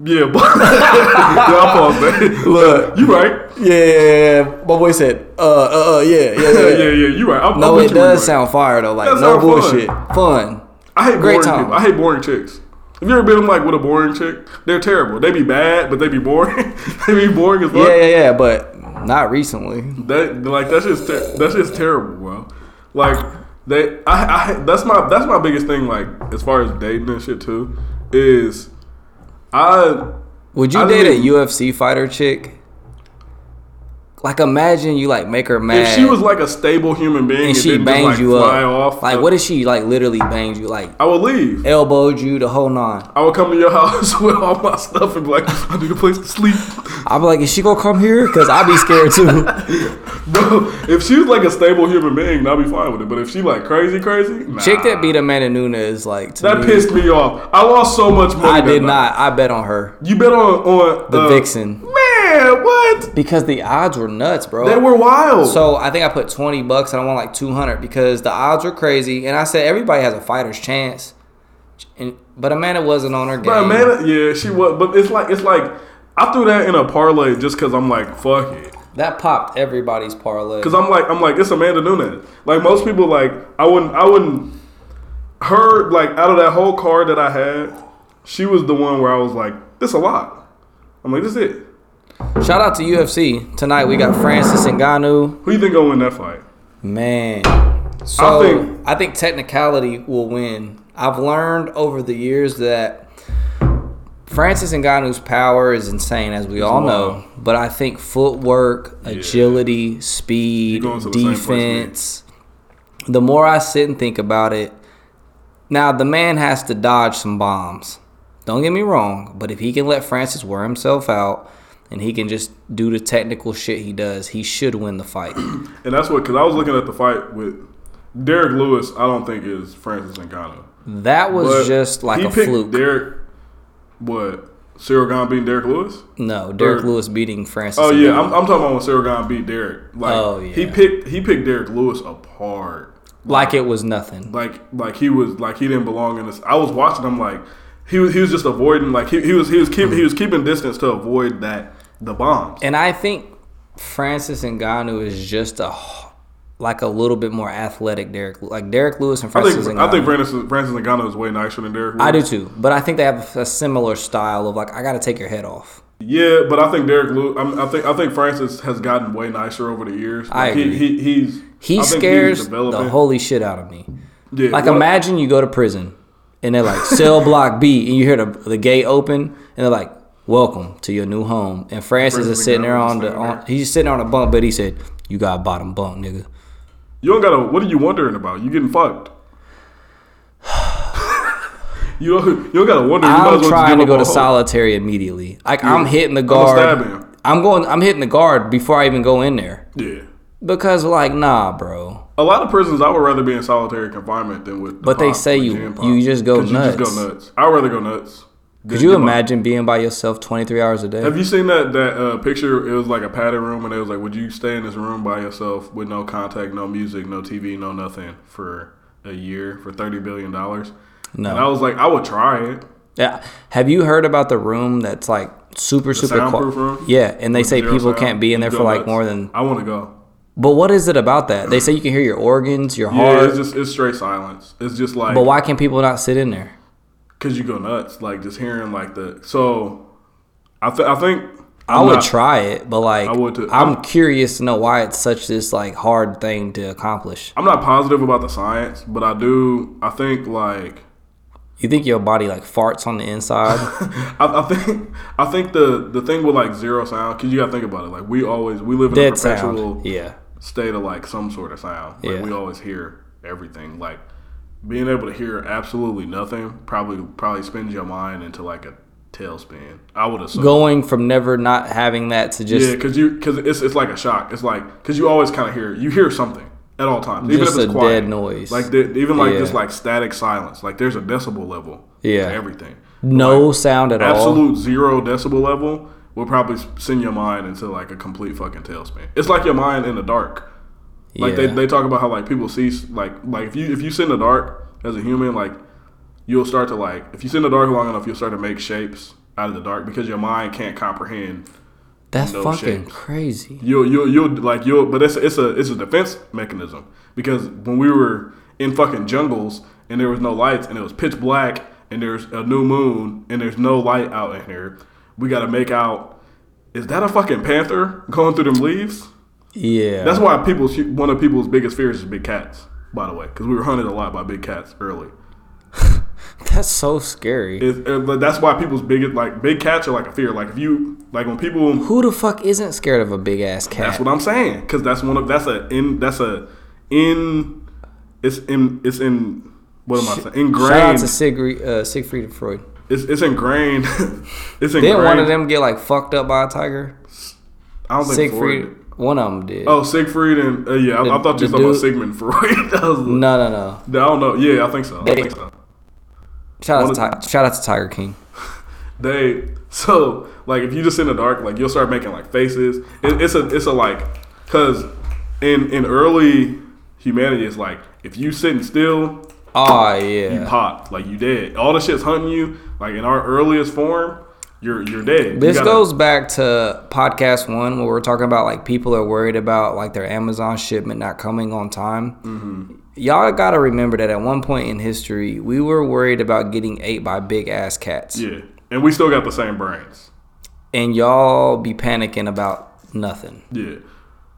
Yeah, but yeah, pause that. Look. you right. Yeah, my boy said, uh, uh, uh yeah, yeah, Yeah, yeah. yeah, yeah. You right. I'm, No, I'm it does right. sound fire though. Like no sound fun. bullshit, fun. I hate great boring time. people. I hate boring chicks. Have you ever been like with a boring chick? They're terrible. They be bad, but they be boring. they be boring as fuck. Yeah, yeah, yeah. But not recently. That like that's just ter- that's just terrible, bro. Like they, I, I that's my that's my biggest thing. Like as far as dating and shit too, is I Would you I date a UFC fighter chick? Like imagine you like make her mad. If she was like a stable human being and she bangs like, you fly up. off, like what if she like literally bangs you like I would leave. elbowed you the whole nine? I would come to your house with all my stuff and be like, I need a place to sleep. I'd be like, is she gonna come here? Cause I'd be scared too. Bro, if she was like a stable human being, I'd be fine with it. But if she like crazy, crazy, nah. Chick that beat Amanda Nunes like to that me, pissed me off. I lost so much money. I did night. not. I bet on her You bet on on the uh, Vixen Man, what? because the odds were nuts, bro. They were wild. So I think I put twenty bucks and I won like two hundred because the odds were crazy. And I said everybody has a fighter's chance, and but Amanda wasn't on her game. But man, yeah, she was. But it's like it's like I threw that in a parlay just because I'm like fuck it. That popped everybody's parlay. Cause I'm like I'm like it's Amanda Nunes. Like most people like I wouldn't I wouldn't her like out of that whole card that I had, she was the one where I was like this a lot. I'm like this is it. Shout out to UFC tonight. We got Francis Ngannou. Who you think gonna win that fight? Man, so I think, I think- technicality will win. I've learned over the years that Francis Ngannou's power is insane, as we all know. But I think footwork, agility, speed, to the same place with me. defense. The more I sit and think about it, now the man has to dodge some bombs. Don't get me wrong, but if he can let Francis wear himself out and he can just do the technical shit he does, he should win the fight. And that's what because I was looking at the fight with Derrick Lewis. I don't think is Francis Ngannou. That was But just like a fluke. Derrick, what? Ciryl Gane beating Derrick Lewis? no, Derrick or- Lewis beating Francis. Oh yeah, I'm, I'm talking about when Ciryl Gane beat Derrick. Like Oh, he picked he picked Derrick Lewis apart. like it was nothing. Like like he was like he didn't belong in this. I was watching him like he was he was just avoiding like he, he was he was keep, he was keeping distance to avoid that the bombs. And I think Francis and Ngannou is just a like a little bit more athletic. Derrick, like Derrick Lewis and I Francis think Ngannou. I think Francis Francis Ngannou is way nicer than Derrick. Lewis. I do too, but I think they have a similar style of like I got to take your head off. Yeah, but I think Derrick Lewis. I, I think I think Francis has gotten way nicer over the years. I Like, he, agree. he he's He I think scares he's the holy shit out of me. Yeah, Like what- imagine you go to prison and they're like cell block B and you hear the, the gate open and they're like welcome to your new home and Francis Francis is sitting there on the on, he's sitting on a bunk but he said you got a bottom bunk nigga. You don't gotta. What are you wondering about? You getting fucked. you don't. You don't gotta wonder. You I'm well trying give to go to solitary immediately. Like I'm hitting the guard. him. I'm going. I'm hitting the guard before I even go in there Yeah. because like nah, bro. A lot of prisons, I would rather be in solitary confinement than with. The But they pop, say you- you just go 'Cause You just go nuts. I'd rather go nuts. Could you imagine being by yourself 23 hours a day? Have you seen that that uh, picture? It was like a padded room, and it was like, "Would you stay in this room by yourself with no contact, no music, no TV, no nothing for a year for thirty billion dollars?" No. And I was like, I would try it. Yeah. Have you heard about the room that's like super super soundproof quiet? room? Yeah, and they With say people sound. can't be in there for like nuts. more than. I want to go. But what is it about that? They say you can hear your organs, your Yeah, heart. it's just it's straight silence. It's just like but why can people not sit in there? Because you go nuts, like just hearing like the. So, I th- I think i I'm would not- try it, but like I would too. I'm I'm- curious to know why it's such this like hard thing to accomplish. I'm not positive about the science, but I do. I think like You think your body like farts on the inside? I, I think I think the the thing with like zero sound because you got to think about it. Like we always we live in a perpetual sound. Yeah. state of like some sort of sound. Like Yeah. we always hear everything. Like being able to hear absolutely nothing probably probably spins your mind into like a tailspin. I would assume. Going from never not having that to just yeah, because you because it's it's like a shock. It's like because you always kind of hear you hear something at all times, even if it's a quiet. dead noise. Like the, even like Yeah. just like static silence. Like there's a decibel level. Yeah. to everything. no Like, sound at all. absolute zero decibel level will probably send your mind into like a complete fucking tailspin. It's like your mind in the dark. Like they, Yeah. they talk about how like people see like like if you if you sit in the dark as a human like you'll start to like if you sit in the dark long enough you'll start to make shapes out of the dark because your mind can't comprehend That's no fucking shapes. crazy. you'll you'll you'll like you'll but it's a, it's a it's a defense mechanism because when we were in fucking jungles and there was no lights and it was pitch black and there's a new moon and there's no light out in here we got to make out is that a fucking panther going through them leaves Yeah. that's why people's one of people's biggest fears is big cats by the way because we were hunted a lot by big cats early That's so scary. It's, uh, that's why people's biggest like big cats are like a fear. Like if you like when people Who the fuck isn't scared of a big ass cat? That's what I'm saying. Because that's one of that's a in that's a in it's in it's in what am I saying? Ingrained. Shout out to Siegfried, uh, Siegfried and Freud. it's it's ingrained. it's ingrained. Didn't one of them get like fucked up by a tiger? I don't think Siegfried. Freud. One of them did. Oh, Siegfried and uh, yeah, I, The- I thought you were talking about Sigmund Freud. Was- no, no, no. I don't know. Yeah, I think so. I think so. Shout out to shout out to Tiger King. They so like if you just in the dark, like you'll start making like faces. It, it's a it's a like because in in early humanity, it's like if you sitting still, Oh yeah, you pop like you dead. All the shit's hunting you. Like in our earliest form, you're you're dead. You This gotta- goes back to podcast one where we're talking about like people are worried about like their Amazon shipment not coming on time. Mm-hmm. Y'all got to remember that at one point in history, we were worried about getting ate by big ass cats, Yeah, and we still got the same brains. and y'all be panicking about nothing, Yeah,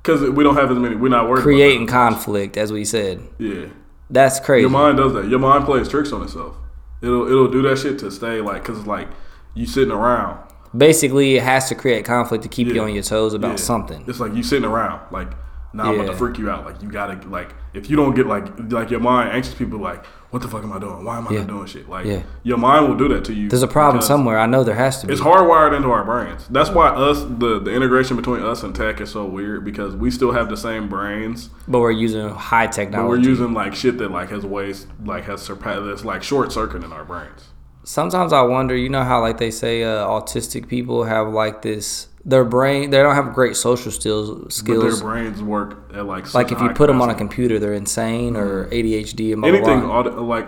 because we don't have as many. We're not worried. creating conflict, as we said. Yeah, That's crazy. your mind does that. Your mind plays tricks on itself. It'll it'll do that shit to stay like because it's like you sitting around. Basically, it has to create conflict to keep you on your toes about Yeah. something. It's like you sitting around, like now I'm about to freak you out. Like you gotta like if you don't get like like your mind anxious people like what the fuck am I doing? Why am I Yeah. not doing shit? Like Yeah. your mind will do that to you. There's a problem somewhere. I know there has to be. It's hardwired into our brains. That's why us the the integration between us and tech is so weird because we still have the same brains, but we're using high technology. but we're using like shit that like has ways like has surpassed that's like short circuit in our brains. Sometimes I wonder, you know how like they say uh, autistic people have like this their brain they don't have great social skills But their brains work at like Like if you put them on a computer, they're insane or ADHD and blah, blah, anything blah. audi- like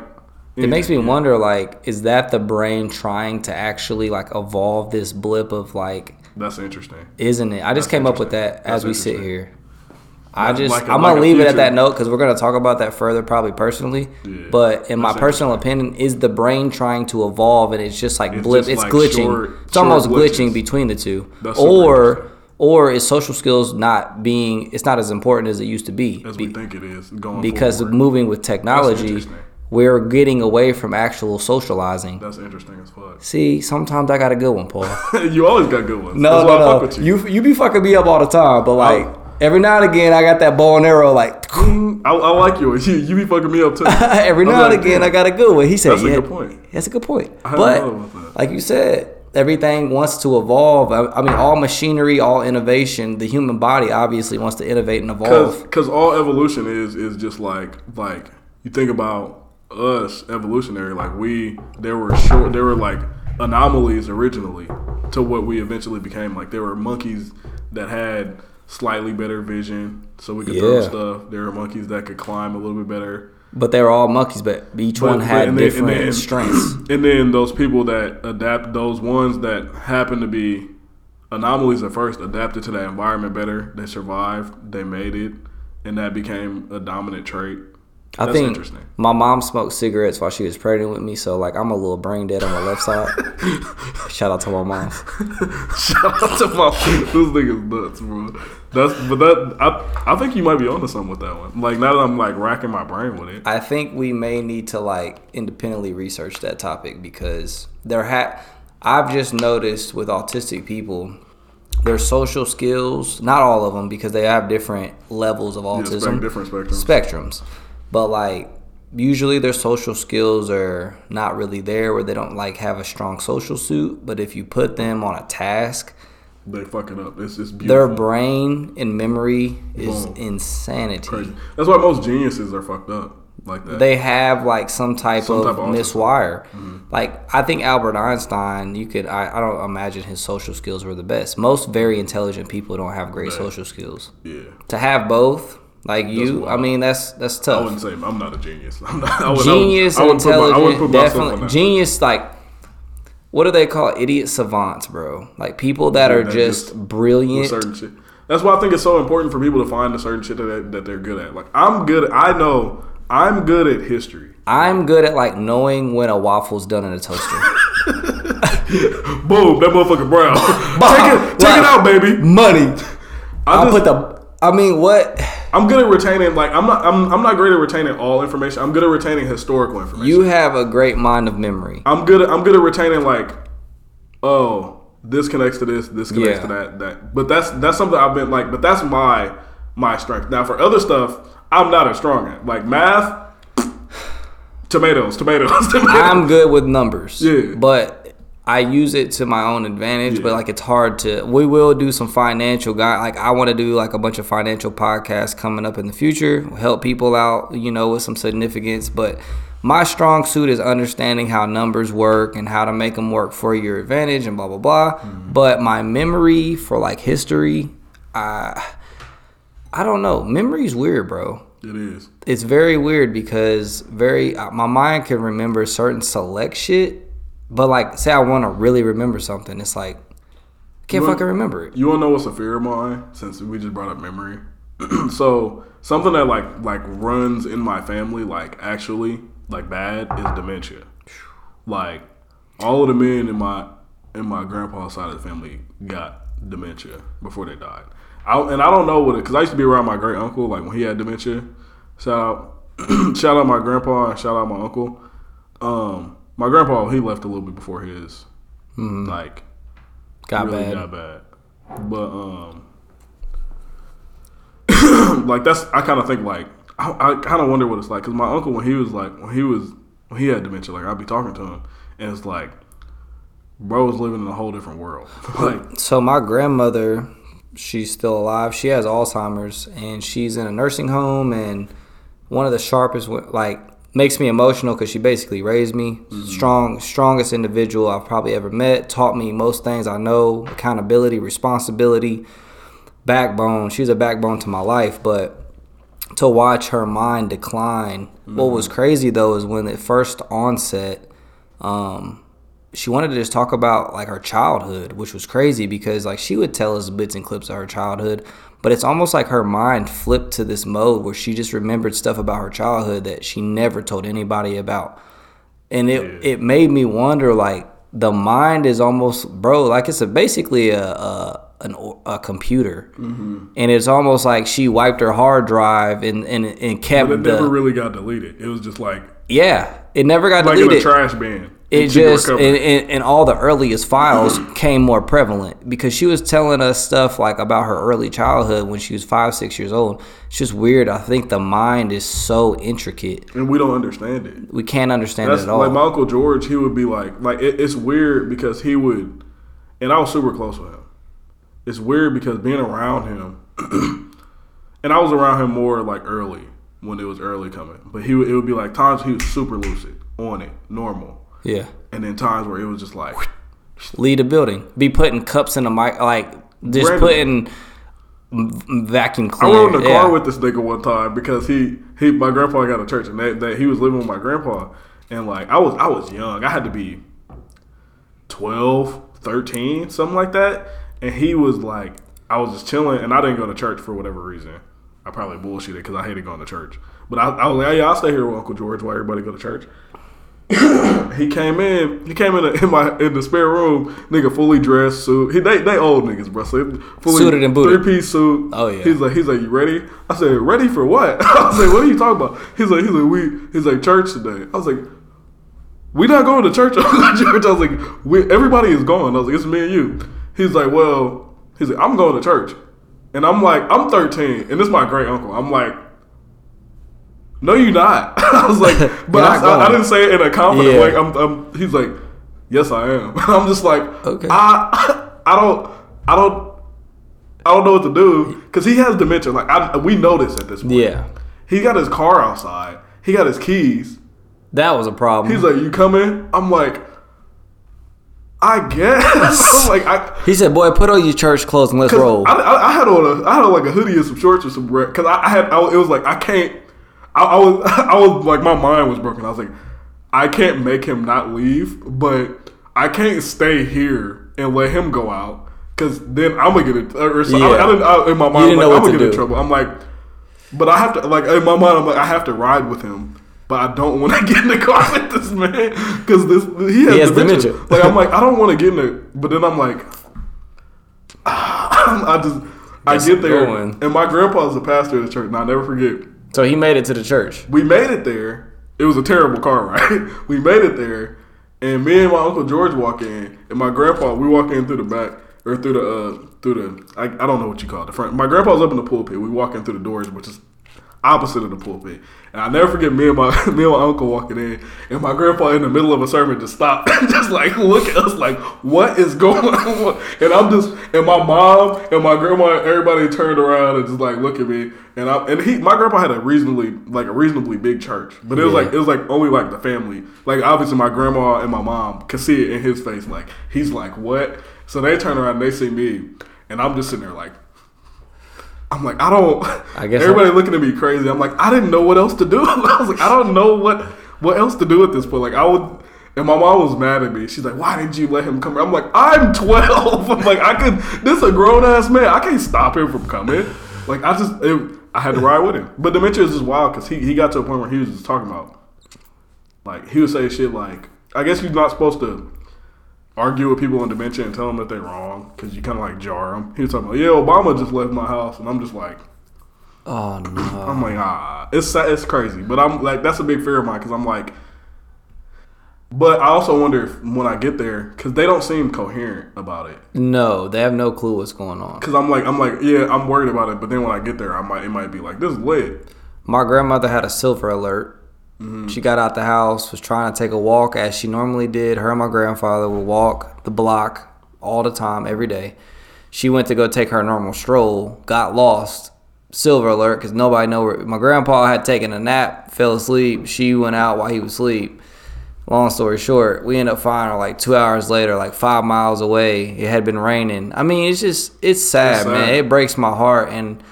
It makes me yeah. wonder like is that the brain trying to actually like evolve this blip of like That's interesting. isn't it? I just That's came up with that as we sit here. I Like- just like a- I'm gonna a leave it at that note because we're gonna talk about that further probably personally. Yeah. But in my personal opinion, is the brain trying to evolve and it's just like It's blip, just it's like glitching. short- it's almost glitches. glitching between the two, That's or or is social skills not being? It's not as important as it used to be. As Be- we think it is going because forward. moving with technology, we're getting away from actual socializing. That's interesting as fuck. See, sometimes I got a good one, Paul. you always got good ones. No, That's why I no, fuck no. with you. You you be fucking me up all the time, but like Oh. Every now and again, I got that bow and arrow. Like I, I like yours. You, you be fucking me up too. every now and again, I got a good one. He said, Yeah. That's a "Yeah, good point. That's a good point." But that. like you said, everything wants to evolve. I, I mean, all machinery, all innovation. The human body obviously wants to innovate and evolve. Because all evolution is is just like like you think about us evolutionary like we there were short there were like anomalies originally to what we eventually became like there were monkeys that had slightly better vision so we could throw stuff. There are monkeys that could climb a little bit better. But they were all monkeys, but each But- one had and then- and different then- strengths. and then those people that adapt those ones that happen to be anomalies at first adapted to that environment better. They survived. They made it. And that became a dominant trait I That's think my mom smoked cigarettes while she was pregnant with me, so like I'm a little brain dead on the left side. Shout out to my mom. Shout out to my this nigga's nuts, bro. That's but that I I think you might be onto something with that one. Like now that I'm like racking my brain with it. I think we may need to like independently research that topic because there ha I've just noticed with autistic people their social skills, not all of them because they have different levels of Yeah, autism, spec- different spectrums. spectrums. But like usually their social skills are not really there where they don't like have a strong social suit, but if you put them on a task, They fucking up. It's just their brain and memory is Boom. insanity. Crazy. That's why most geniuses are fucked up like that. they have like some type Some of type of miswire. Mm-hmm. Like I think Albert Einstein, you could I, I don't imagine his social skills were the best. Most very intelligent people don't have great social skills. yeah. To have both, like you, I mean that's that's tough. I wouldn't say I'm not a genius. I'm not. I would, Genius I and would put my- I would intelligent, put definitely genius. Like what do they call it? idiot savants, bro? Like people that Yeah, are just just- brilliant. certain shit. That's why I think it's so important for people to find the certain shit that that they're good at. Like I'm good. I know I'm good at history. I'm good at like knowing when a waffle's done in a toaster. Boom, that motherfucker brown. take it, take it out, baby. Money. I I'll just- put the. I mean, what? I'm good at retaining. Like I'm not. I'm, I'm not great at retaining all information. I'm good at retaining historical information. You have a great mind of memory. I'm good. At, I'm good at retaining. Like, oh, this connects to this. This connects Yeah. to that. That. But that's that's something I've been like. But that's my my strength. Now for other stuff, I'm not as strong at. Like math. Tomatoes, tomatoes, tomatoes. I'm good with numbers. Yeah. But I use it to my own advantage, but like it's hard to we will do some financial guy like I want to do like a bunch of financial podcasts coming up in the future, help people out, you know, with some significance, but my strong suit is understanding how numbers work and how to make them work for your advantage and blah blah blah. Mm-hmm. But my memory for like history, I I don't know. Memory's weird, bro It is. it's very weird because very uh, my mind can remember certain select shit, but like say I want to really remember something, it's like I can't fucking remember it. You wanna know what's a fear of mine? Since we just brought up memory, so something that like like runs in my family, like actually like bad, is dementia. Like all of the men in my in my grandpa's side of the family got dementia before they died. I, and I don't know what it because I used to be around my great uncle like when he had dementia. Shout out, shout out my grandpa and shout out my uncle. Um, my grandpa he left a little bit before his like Got really bad. got bad. But um, like that's I kind of think like I, I kind of wonder what it's like because my uncle when he was like when he was when he had dementia like I'd be talking to him and it's like bro was living in a whole different world like So my grandmother, she's still alive. She has Alzheimer's and she's in a nursing home and one of the sharpest like makes me emotional because she basically raised me. Strong strongest individual I've probably ever met taught me most things I know accountability responsibility backbone. She's a backbone to my life but to watch her mind decline what was crazy though is when it first onset um she wanted to just talk about like her childhood, which was crazy because like she would tell us bits and clips of her childhood, but it's almost like her mind flipped to this mode where she just remembered stuff about her childhood that she never told anybody about. And it it made me wonder like the mind is almost bro, like it's a basically a a an, a computer, mm-hmm. and it's almost like she wiped her hard drive and and, and kept but it the never really got deleted. It was just like yeah, it never got like in deleted. a trash bin it And she could just recover and, it. and, and all the earliest files came more prevalent because she was telling us stuff like about her early childhood when she was five six years old it's just weird i think the mind is so intricate and we don't understand it we can't understand That's it at all like my uncle George. He would be like, like it, it's weird because he would, and I was super close with him. It's weird because being around him, and I was around him more like early when it was early coming. But he would, it would be like times he was super lucid on it, normal, yeah. And then times where it was just like, lead a building. Be putting cups in the mic like just putting vacuum I cleaner rode in the yeah. car with this nigga one time because he he my grandpa got a church and they, they, he was living with my grandpa. And like I was I was young. I had to be 12 13 something like that. And he was like I was just chilling and I didn't go to church for whatever reason. I probably bullshitted because I hated going to church. But I, I was like yeah I'll stay here with Uncle George while everybody go to church he came in. He came in, in my in the spare room, nigga, fully dressed suit. He, they they old niggas, bro. So fully Suited and booted. three piece suit. Oh, yeah. He's like he's like you ready? I said ready for what? I was like what are you talking about? He's like he's like we he's like church today. I was like we not going to church. church. I was like we everybody is going. I was like it's me and you. He's like well he's like I'm going to church, and I'm like I'm 13, and this is my great uncle. I'm like. No, you're not. I was like, but I, I, I didn't say it in a confident Yeah. way. I'm, I'm, he's like, yes, I am. I'm just like, Okay. I, I don't, I don't, I don't know what to do because he has dementia. Like, I, we know this at this point. yeah he got his car outside. He got his keys. that was a problem He's like, you coming? I'm like, I guess. I'm like, I. he said boy put on your church clothes and let's roll I, I, I had on a, I had on like a hoodie and some shorts and some because I, I had, I, it was like I can't, I, I was, I was like my mind was broken. I was like, I can't make him not leave, but I can't stay here and let him go out because then I'm gonna get it. Or so, Yeah. I didn't, I, in my mind, like, I'm gonna to get in trouble. I'm like, but I have to like in my mind, I'm like I have to ride with him. But I don't want to get in the car with this man because this he has, He has dementia. dementia. Like I'm like I don't want to get in it, but then I'm like I just I get there, going. and my grandpa's a pastor of the church. And I'll never forget. So he made it to the church. We made it there. It was a terrible car ride. we made it there, and me and my uncle George walk in, and my grandpa we walk in through the back or through the uh, through the I, I don't know what you call it the front. My grandpa's up in the pulpit. We walk in through the doors, which is opposite of the pulpit. And I never forget me and my me and my uncle walking in, and my grandpa in the middle of a sermon just stopped, just like look at us like what is going on? And I'm just and my mom and my grandma, everybody turned around and just like look at me. And I and he my grandpa had a reasonably like a reasonably big church, but it was Yeah. like it was like only like the family. Like obviously my grandma and my mom could see it in his face. Like he's like what? So they turn around and they see me, and I'm just sitting there like. I'm like, I don't. I guess everybody I- looking at me crazy. I'm like, I didn't know what else to do. I was like, I don't know what what else to do at this point. Like, I would. And my mom was mad at me. She's like, "Why didn't you let him come?" I'm like, "I'm 12. I'm like, I could. This a grown ass man. I can't stop him from coming. Like, I just, it, I had to ride with him. But dementia is just wild because he he got to a point where he was just talking about, like, he would say shit like, "I guess you're not supposed to." Argue with people on dementia and tell them that they're wrong because you kind of like jar them. He was talking about, yeah, Obama just left my house, and I'm just like, Oh no. I'm like, ah, it's it's crazy, but I'm like, that's a big fear of mine because I'm like, but I also wonder if when I get there because they don't seem coherent about it. No, they have no clue what's going on. Because I'm like, I'm like, yeah, I'm worried about it, but then when I get there, I might it might be like this is lit. My grandmother had a silver alert. Mm-hmm. She got out the house, was trying to take a walk as she normally did. Her and my grandfather would walk the block all the time, every day. She went to go take her normal stroll, got lost. Silver alert, because nobody know where. My grandpa had taken a nap, fell asleep. She went out while he was asleep. Long story short, we end up finding her like two hours later, like five miles away. It had been raining. I mean, it's just it's sad, It's sad. man. It breaks my heart. And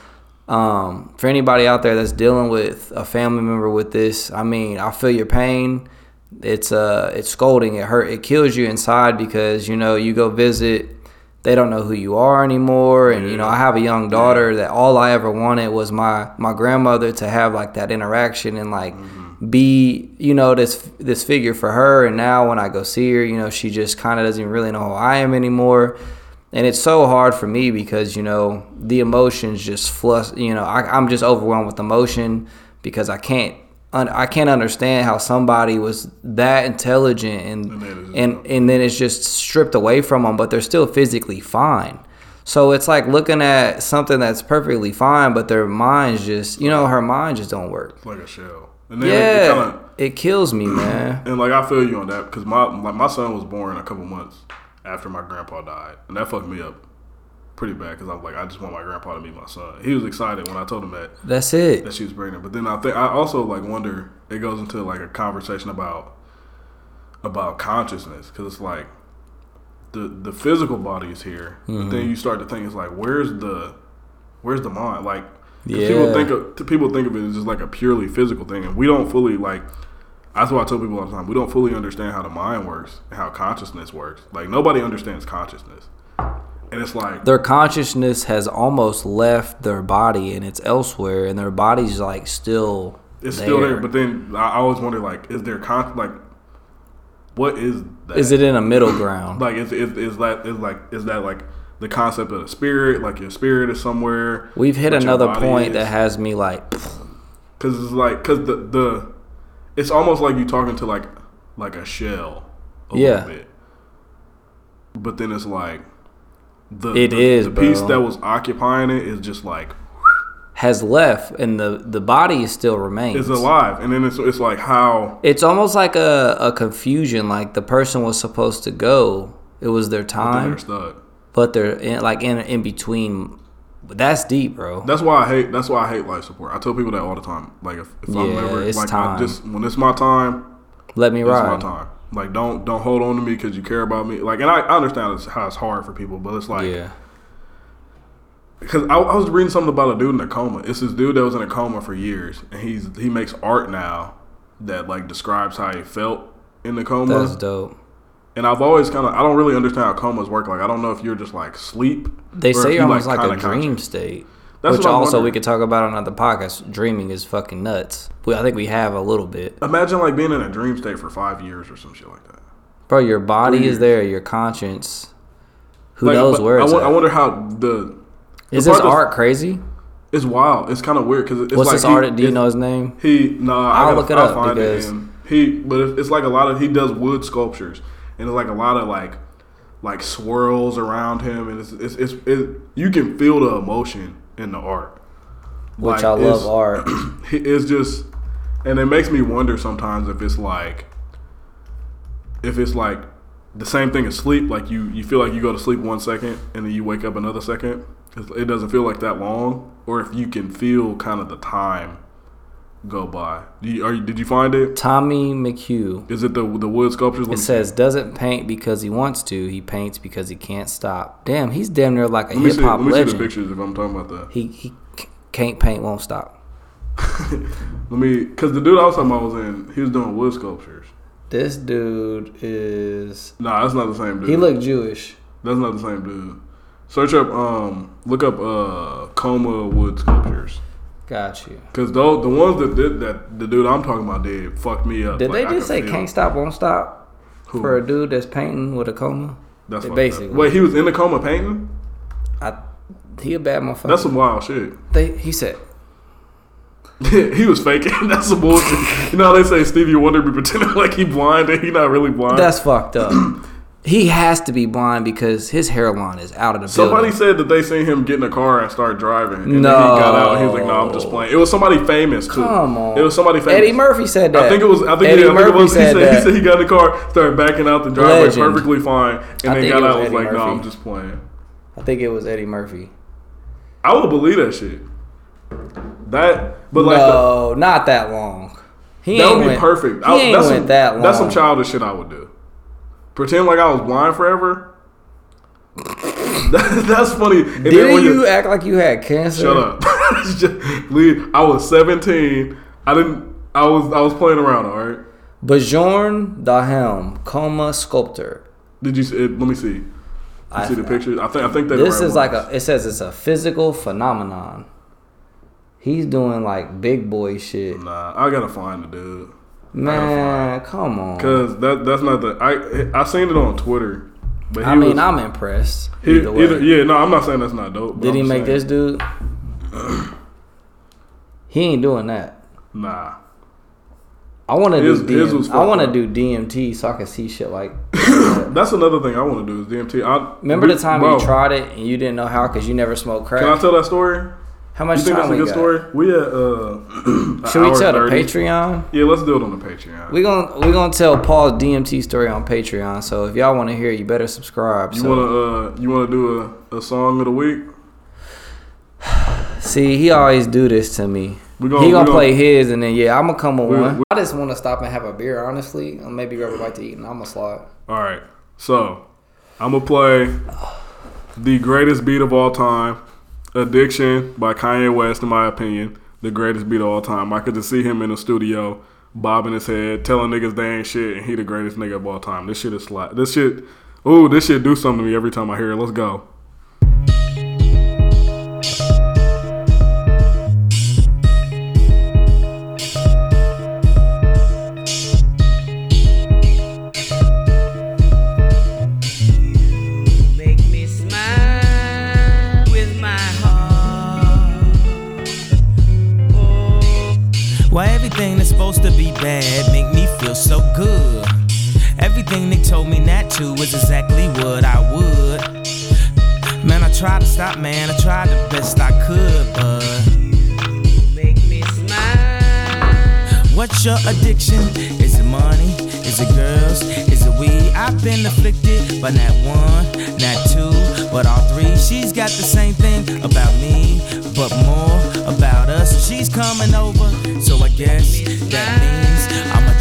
um, for anybody out there that's dealing with a family member with this, I mean, I feel your pain. It's uh, it's scolding. It hurt. It kills you inside because you know you go visit. They don't know who you are anymore, and you know I have a young daughter that all I ever wanted was my my grandmother to have like that interaction and like be you know this this figure for her. And now when I go see her, you know she just kind of doesn't really know who I am anymore and it's so hard for me because you know the emotions just flush you know I, i'm just overwhelmed with emotion because i can't un, i can't understand how somebody was that intelligent and and and then it's just stripped away from them but they're still physically fine. So it's like looking at something that's perfectly fine but their minds just you know her mind just don't work. It's like a shell. And then it yeah kinda, it kills me man. And like I feel you on that because my like my son was born a couple months after my grandpa died, and that fucked me up pretty bad because I'm like I just want my grandpa to meet my son. He was excited when I told him that that's it that she was pregnant. But then I think I also like wonder it goes into like a conversation about about consciousness because it's like the the physical body is here, but Mm-hmm. then you start to think it's like where's the where's the mind? Like 'cause people think of people think of it as just like a purely physical thing, and we don't fully like. That's why I tell people all the time. We don't fully understand how the mind works and how consciousness works. Like nobody understands consciousness, and it's like their consciousness has almost left their body and it's elsewhere and their body's like still It's still there, but then I I always wonder, like, is there con like, what is that? is it in a middle ground like? Is, is is that is like is that like the concept of the spirit? Like your spirit is somewhere. we've hit another point is? that has me like because it's like because the the it's almost like you're talking to like like a shell. A Yeah. Little bit. But then it's like the It the, is, the piece that was occupying it is just like has left and the the body still remains it's alive, and then it's it's like how it's almost like a, a confusion like the person was supposed to go it was their time they're stuck. but they're in, like in in between that's deep bro That's why I hate. That's why I hate life support. I tell people that all the time. Like if, if I'm ever it's like time. I just when it's my time, let me it's my time. Like don't don't hold on to me because you care about me. Like and I, I understand it's, how it's hard for people, but it's like yeah because I, I was reading something about a dude in a coma. It's this dude that was in a coma for years, and he's he makes art now that like describes how he felt in the coma. that's dope and I've always kind of I don't really understand how comas work. Like I don't know if you're just like sleep. they say you're almost like, a dream conscious. state That's which also we could talk about on another podcast dreaming is fucking nuts we, i think we have a little bit Imagine like being in a dream state for five years or some shit like that. Bro, your body Three is years. there, your conscience. Who Like, knows where I, it's at? I wonder how the Is The this art crazy? It's wild. It's kind of weird because it's What's like this he- art? Do you know his name? He I I'll gotta, look it I'll up find because- it. He, but it's like a lot of he does wood sculptures, and it's like a lot of like like swirls around him, and it's it's, it's it, you can feel the emotion in the art. Which Like, I love it's- art. It's just, and it makes me wonder sometimes if it's like, if it's like the same thing as sleep. Like you, you feel like you go to sleep one second and then you wake up another second. It doesn't feel like that long, or if you can feel kind of the time go by. Do you, are you, did you find it? Tommy McHugh. Is it the the wood sculptures? It says doesn't paint because he wants to. He paints because he can't stop. Damn, he's damn near like a hip see. hop Let me see the legend. pictures if I'm talking about that. He he can't paint, won't stop. Let me, because the dude I was talking about was in. He was doing wood sculptures. This dude is. Nah, that's not the same dude. He looked Jewish. That's not the same dude. Search up, um, look up uh, Coma wood sculptures. Got you. Cause those the ones that did that the dude I'm talking about did fucked me up. Did Like, they just say feel- can't stop, won't stop Who? for a dude that's painting with a coma? That's basically. Wait, he was in the coma painting? I, he a bad motherfucker. That's some wild shit. they, he said. he was faking. That's some bullshit. You know how they say Stevie Wonder be pretending like he blind and he not really blind. That's fucked up. he has to be blind because his hairline is out of the Somebody building. said that they seen him get in a car and start driving, and then he got out. and He was like, "No, I'm just playing." It was somebody famous too. Come on. It was somebody famous. Eddie Murphy said that. I think it was. I think, Eddie yeah, I think Murphy it was. said he, said, he said he got in the car, started backing out the driveway Legend. perfectly fine, and I then got out. and Was Eddie like, "No, Murphy. I'm just playing." I think it was Eddie Murphy. I would believe that shit. That, but like, no, not that long. He that would be went, perfect. He I, ain't that's went some, that long. That's some childish shit I would do. Pretend like I was blind forever. That- that's funny. And Didn't you- act like you had cancer? Shut up. Just. I was 17. I didn't. I was. I was playing around. All right. Bjorn Dahelm, coma sculptor. Did you? It, let me see. You I- see the pictures? I think. I think that This is like a. It says it's a physical phenomenon. He's doing like big boy shit. Nah, I gotta find the dude. Man, come on. Cause that that's not the. I I seen it on Twitter. But I mean, was, I'm impressed. he, Either yeah. No, I'm not saying that's not dope. Did I'm he make saying, this dude? he ain't doing that. Nah. I want to do DM, I want to do DMT so I can see shit like. That's another thing I want to do is DMT. I, Remember the time bro, you tried it and you didn't know how because you never smoked crack. Can I tell that story? How much You think time that's a we good got? story? We at uh. Should we hour tell the Patreon? Yeah, let's do it on the Patreon. We gonna we gonna tell Paul's DMT story on Patreon. So if y'all want to hear, it, you better subscribe. You so. wanna uh you wanna do a, a song of the week? See, he always do this to me. We gonna- he gonna gonna- play his, and then yeah, I'm gonna come with We- one. we- I just want to stop and have a beer, honestly. Or maybe grab a bite to eat, and I'm gonna slide. All right. So I'm gonna play the greatest beat of all time, "Addiction" by Kanye West. In my opinion, the greatest beat of all time. I could just see him in the studio, bobbing his head, telling niggas they ain't shit, and he the greatest nigga of all time. This shit is slap. This shit. Ooh, this shit do something to me every time I hear it. Let's go. Bad make me feel so good? Everything they told me not to was exactly what I would. Man, I tried to stop, man, I tried the best I could, but make me smile. what's your addiction? Is it money? Is it girls? Is it weed? I've been afflicted, but not one, not two, but all three. She's got the same thing about me, but more about us. She's coming over, so I guess that means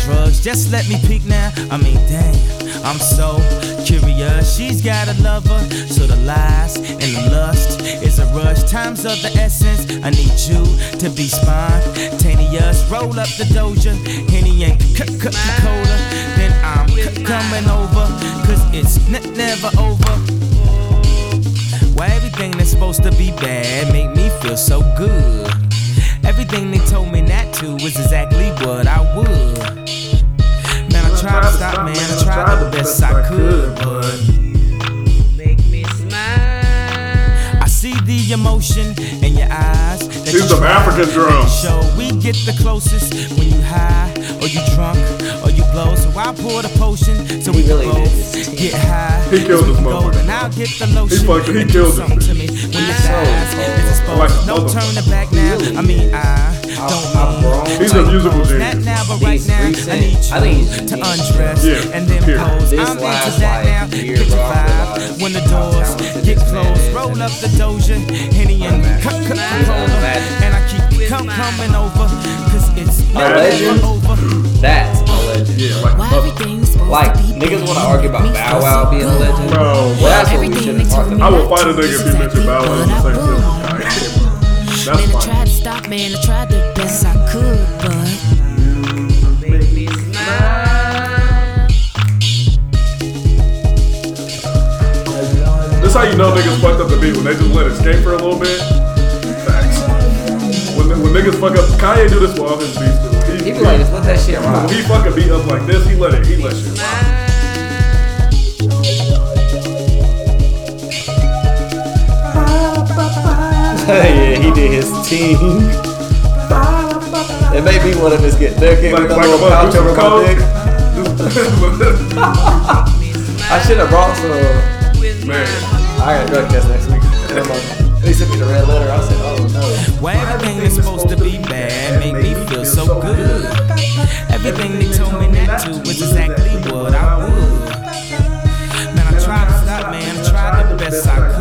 drugs. Just let me peek now. I mean, damn, I'm so curious. She's got a lover, so the lies and the lust is a rush. Times of the essence. I need you to be spontaneous. Roll up the doja, Henny and c- c- cola. Then I'm coming over, cause it's never over. Why everything that's supposed to be bad make me feel so good? Everything they told me not to was exactly what I would. Man, I tried to stop, man. I tried the best I could, but Make me smile. I see the the emotion in your eyes. that These you some try African to drums. Show we get the closest when you high or you drunk or you blow. So I pour the potion so we He really can did both get high. He killed as we this go, motherfucker. And I'll get the lotion. fucked- he and do killed this something to me bitch. when your so thighs cold. is exposed. Like no motherfucker. turning back now. I mean I don't I've mean grown. He's a musical not genius. now, but right These now, I recent- need you I think he's a to genius. undress Yeah, and then period. pose. This I'm into last, that now. like, year, Get the bro, I vibe realized when the how doors talented get this man closed. is. Roll up the doja, Henny and cut, cut, Magic. and I keep come coming over, cause it's never legend. over. That's a legend. Yeah, like a Why mother. everything's supposed Like, to be niggas wanna bad, argue about me Bow feel Wow so being a good. legend. Bro, Well, that's what we Everything should they have told talked me I about. will not fight a to nigga is if he mentioned exactly Bow Wow in what the same sentence. That's Man, I tried to stop, man. I tried the best I could, but Make me smile. This how you know niggas fucked up the beat when they just let it skate for a little bit. Facts. When, when niggas fuck up, Kanye do this with all his beats too. He be like, just let that shit rock. when he fuck a beat up like this, he let it, he let shit rock. yeah, he did his team. It may be one of his get there came Like, with a like little pouch over my dick. I should have brought some. With Man. I got drug test next week. They sent me the red letter. I said, oh no. Why everything is supposed to be bad make me feel so good. Everything they told me not to was exactly what I would. Man, I tried to stop, man. I tried the best I could,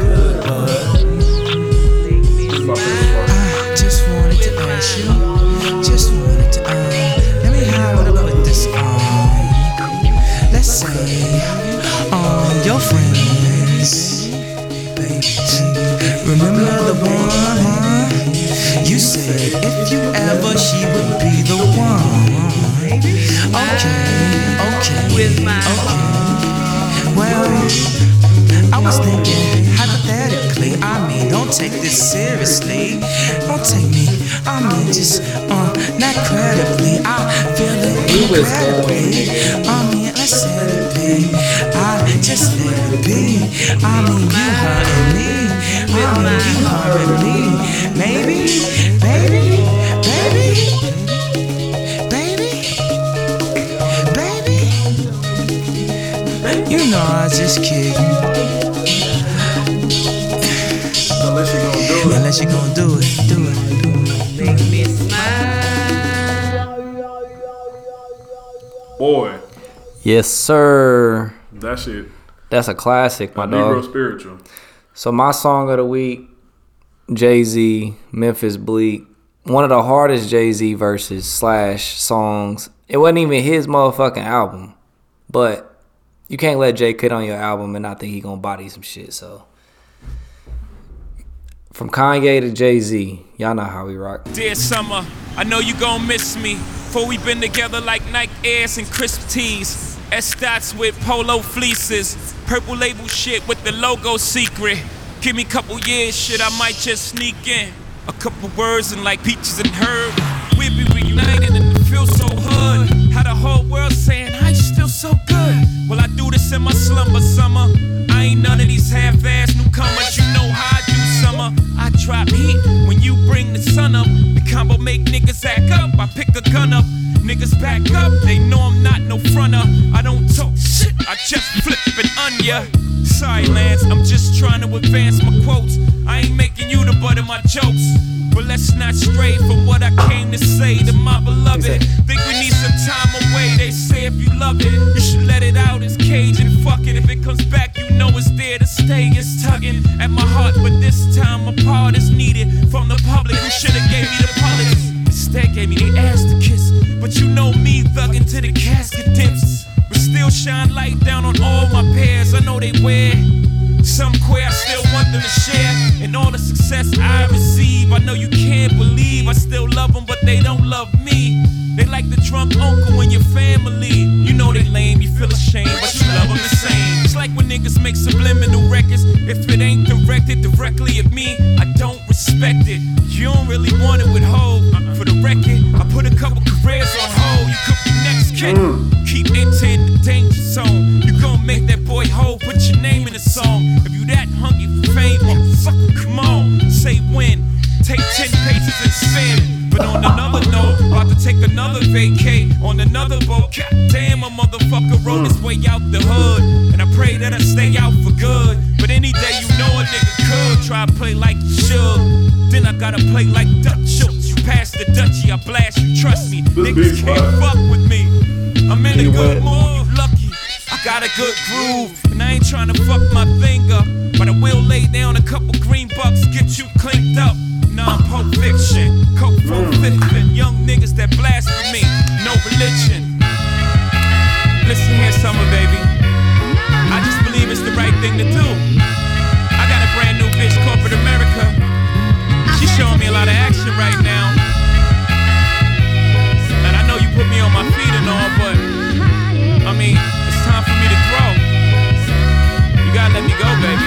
if you ever, she would be the one. Okay, okay. with my Well, I was thinking hypothetically. I mean, don't take this seriously. Don't take me. I mean, just uh, not credibly. I feel it He was incredibly. I mean, let's let. I just let it be. I mean, you hurting me. I mean, you hurting me. Maybe, baby, baby, baby, baby. You know I was just kidding. Unless you gonna do it. Unless you gonna do it, do it, do it. make me smile. Boy, Yes, sir. that shit. That's a classic, my A Negro dog. spiritual. So my song of the week, Jay Z, Memphis Bleek. One of the hardest Jay Z verses slash songs. It wasn't even his motherfucking album, but you can't let Jay cut on your album and not think he gonna body some shit. So from Kanye to Jay Z, y'all know how we rock. Dear summer, I know you gonna miss me. For we been together like Nike Airs and crisp tees. S dots with polo fleeces. Purple label shit with the logo secret. Give me a couple years, shit, I might just sneak in. A couple words and like peaches and herb. We'll be reunited and it feels so hood. How the whole world saying, I still so good. Well, I do this in my slumber summer. I ain't none of these half-ass newcomers. You know how I do summer. I drop heat when you bring the sun up. The combo make niggas act up. I pick a gun up. Niggas back up. They know I'm not no fronter. I don't talk shit. I just flip it on ya. Sorry, Lance. I'm just trying to advance my quotes. I ain't making you the butt of my jokes. But let's not stray from what I came to say to my beloved. Think we need some time away. They say if you love it, you should let it out. It's cage and fuck it. If it comes back, you know it's there to stay. It's tugging at my heart, but this time a part is needed from the public who shoulda gave me the politics. Instead, gave me the ass to kiss. But you know me, thugging to the casket dips. But still shine light down on all my pairs. I know they wear. Some queer, I still want them to share. And all the success I receive, I know you can't believe. I still love them, but they don't love me. They like the drunk uncle in your family. You know they lame, you feel ashamed, but you love them the same. It's like when niggas make subliminal records. If it ain't directed directly at me, I don't respect it. You don't really want it with Hov. For the record, I put a couple careers on hold. You could be next kid. Mm. Keep entering the danger zone. You gon' make that boy Hov put your name in the song. If you that hungry for fame, motherfucker, come on. Say But on another note, about to take another vacay on another boat. God damn, a motherfucker rode his way out the hood. And I pray that I stay out for good. But any day you know a nigga could try to play like you should. Then I gotta play like Dutch Schultz. You pass the Dutchie, I blast you, trust me. Niggas can't fuck with me. I'm in a good mood, lucky. I got a good groove, and I ain't trying to fuck my thing up. But I will lay down a couple green bucks, get you cleaned up. Non Pulp Fiction, Coke mm. fiction, young niggas that blasphemy, no religion. Listen here, summer baby. I just believe it's the right thing to do. I got a brand new bitch, corporate America. She's showing me a lot of action right now. And I know you put me on my feet and all, but I mean, it's time for me to grow. You gotta let me go, baby.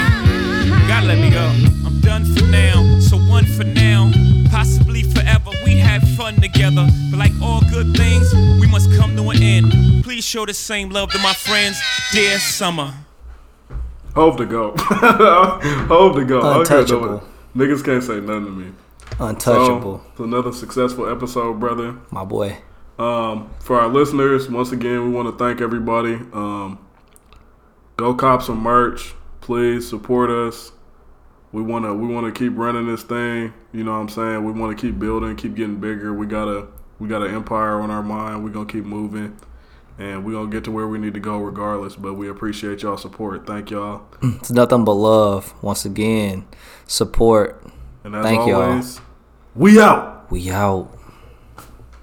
You gotta let me go. I'm done for now, so one for now, possibly forever. We had fun together, but like all good things, we must come to an end. Please show the same love to my friends, dear Summer. Hope to go. Hope to go. I don't Untouchable. Niggas can't say nothing to me. Untouchable. So, it's another successful episode, brother. My boy. Um, for our listeners, once again, we want to thank everybody. Um, go cop some merch, please support us. We wanna we wanna keep running this thing. You know what I'm saying? We want to keep building, keep getting bigger. We got a we got an empire on our mind. We're gonna keep moving, and we're gonna get to where we need to go regardless. But we appreciate y'all support. Thank y'all. Mm, it's nothing but love. Once again, support. And as Thank y'all. always, we out. We out.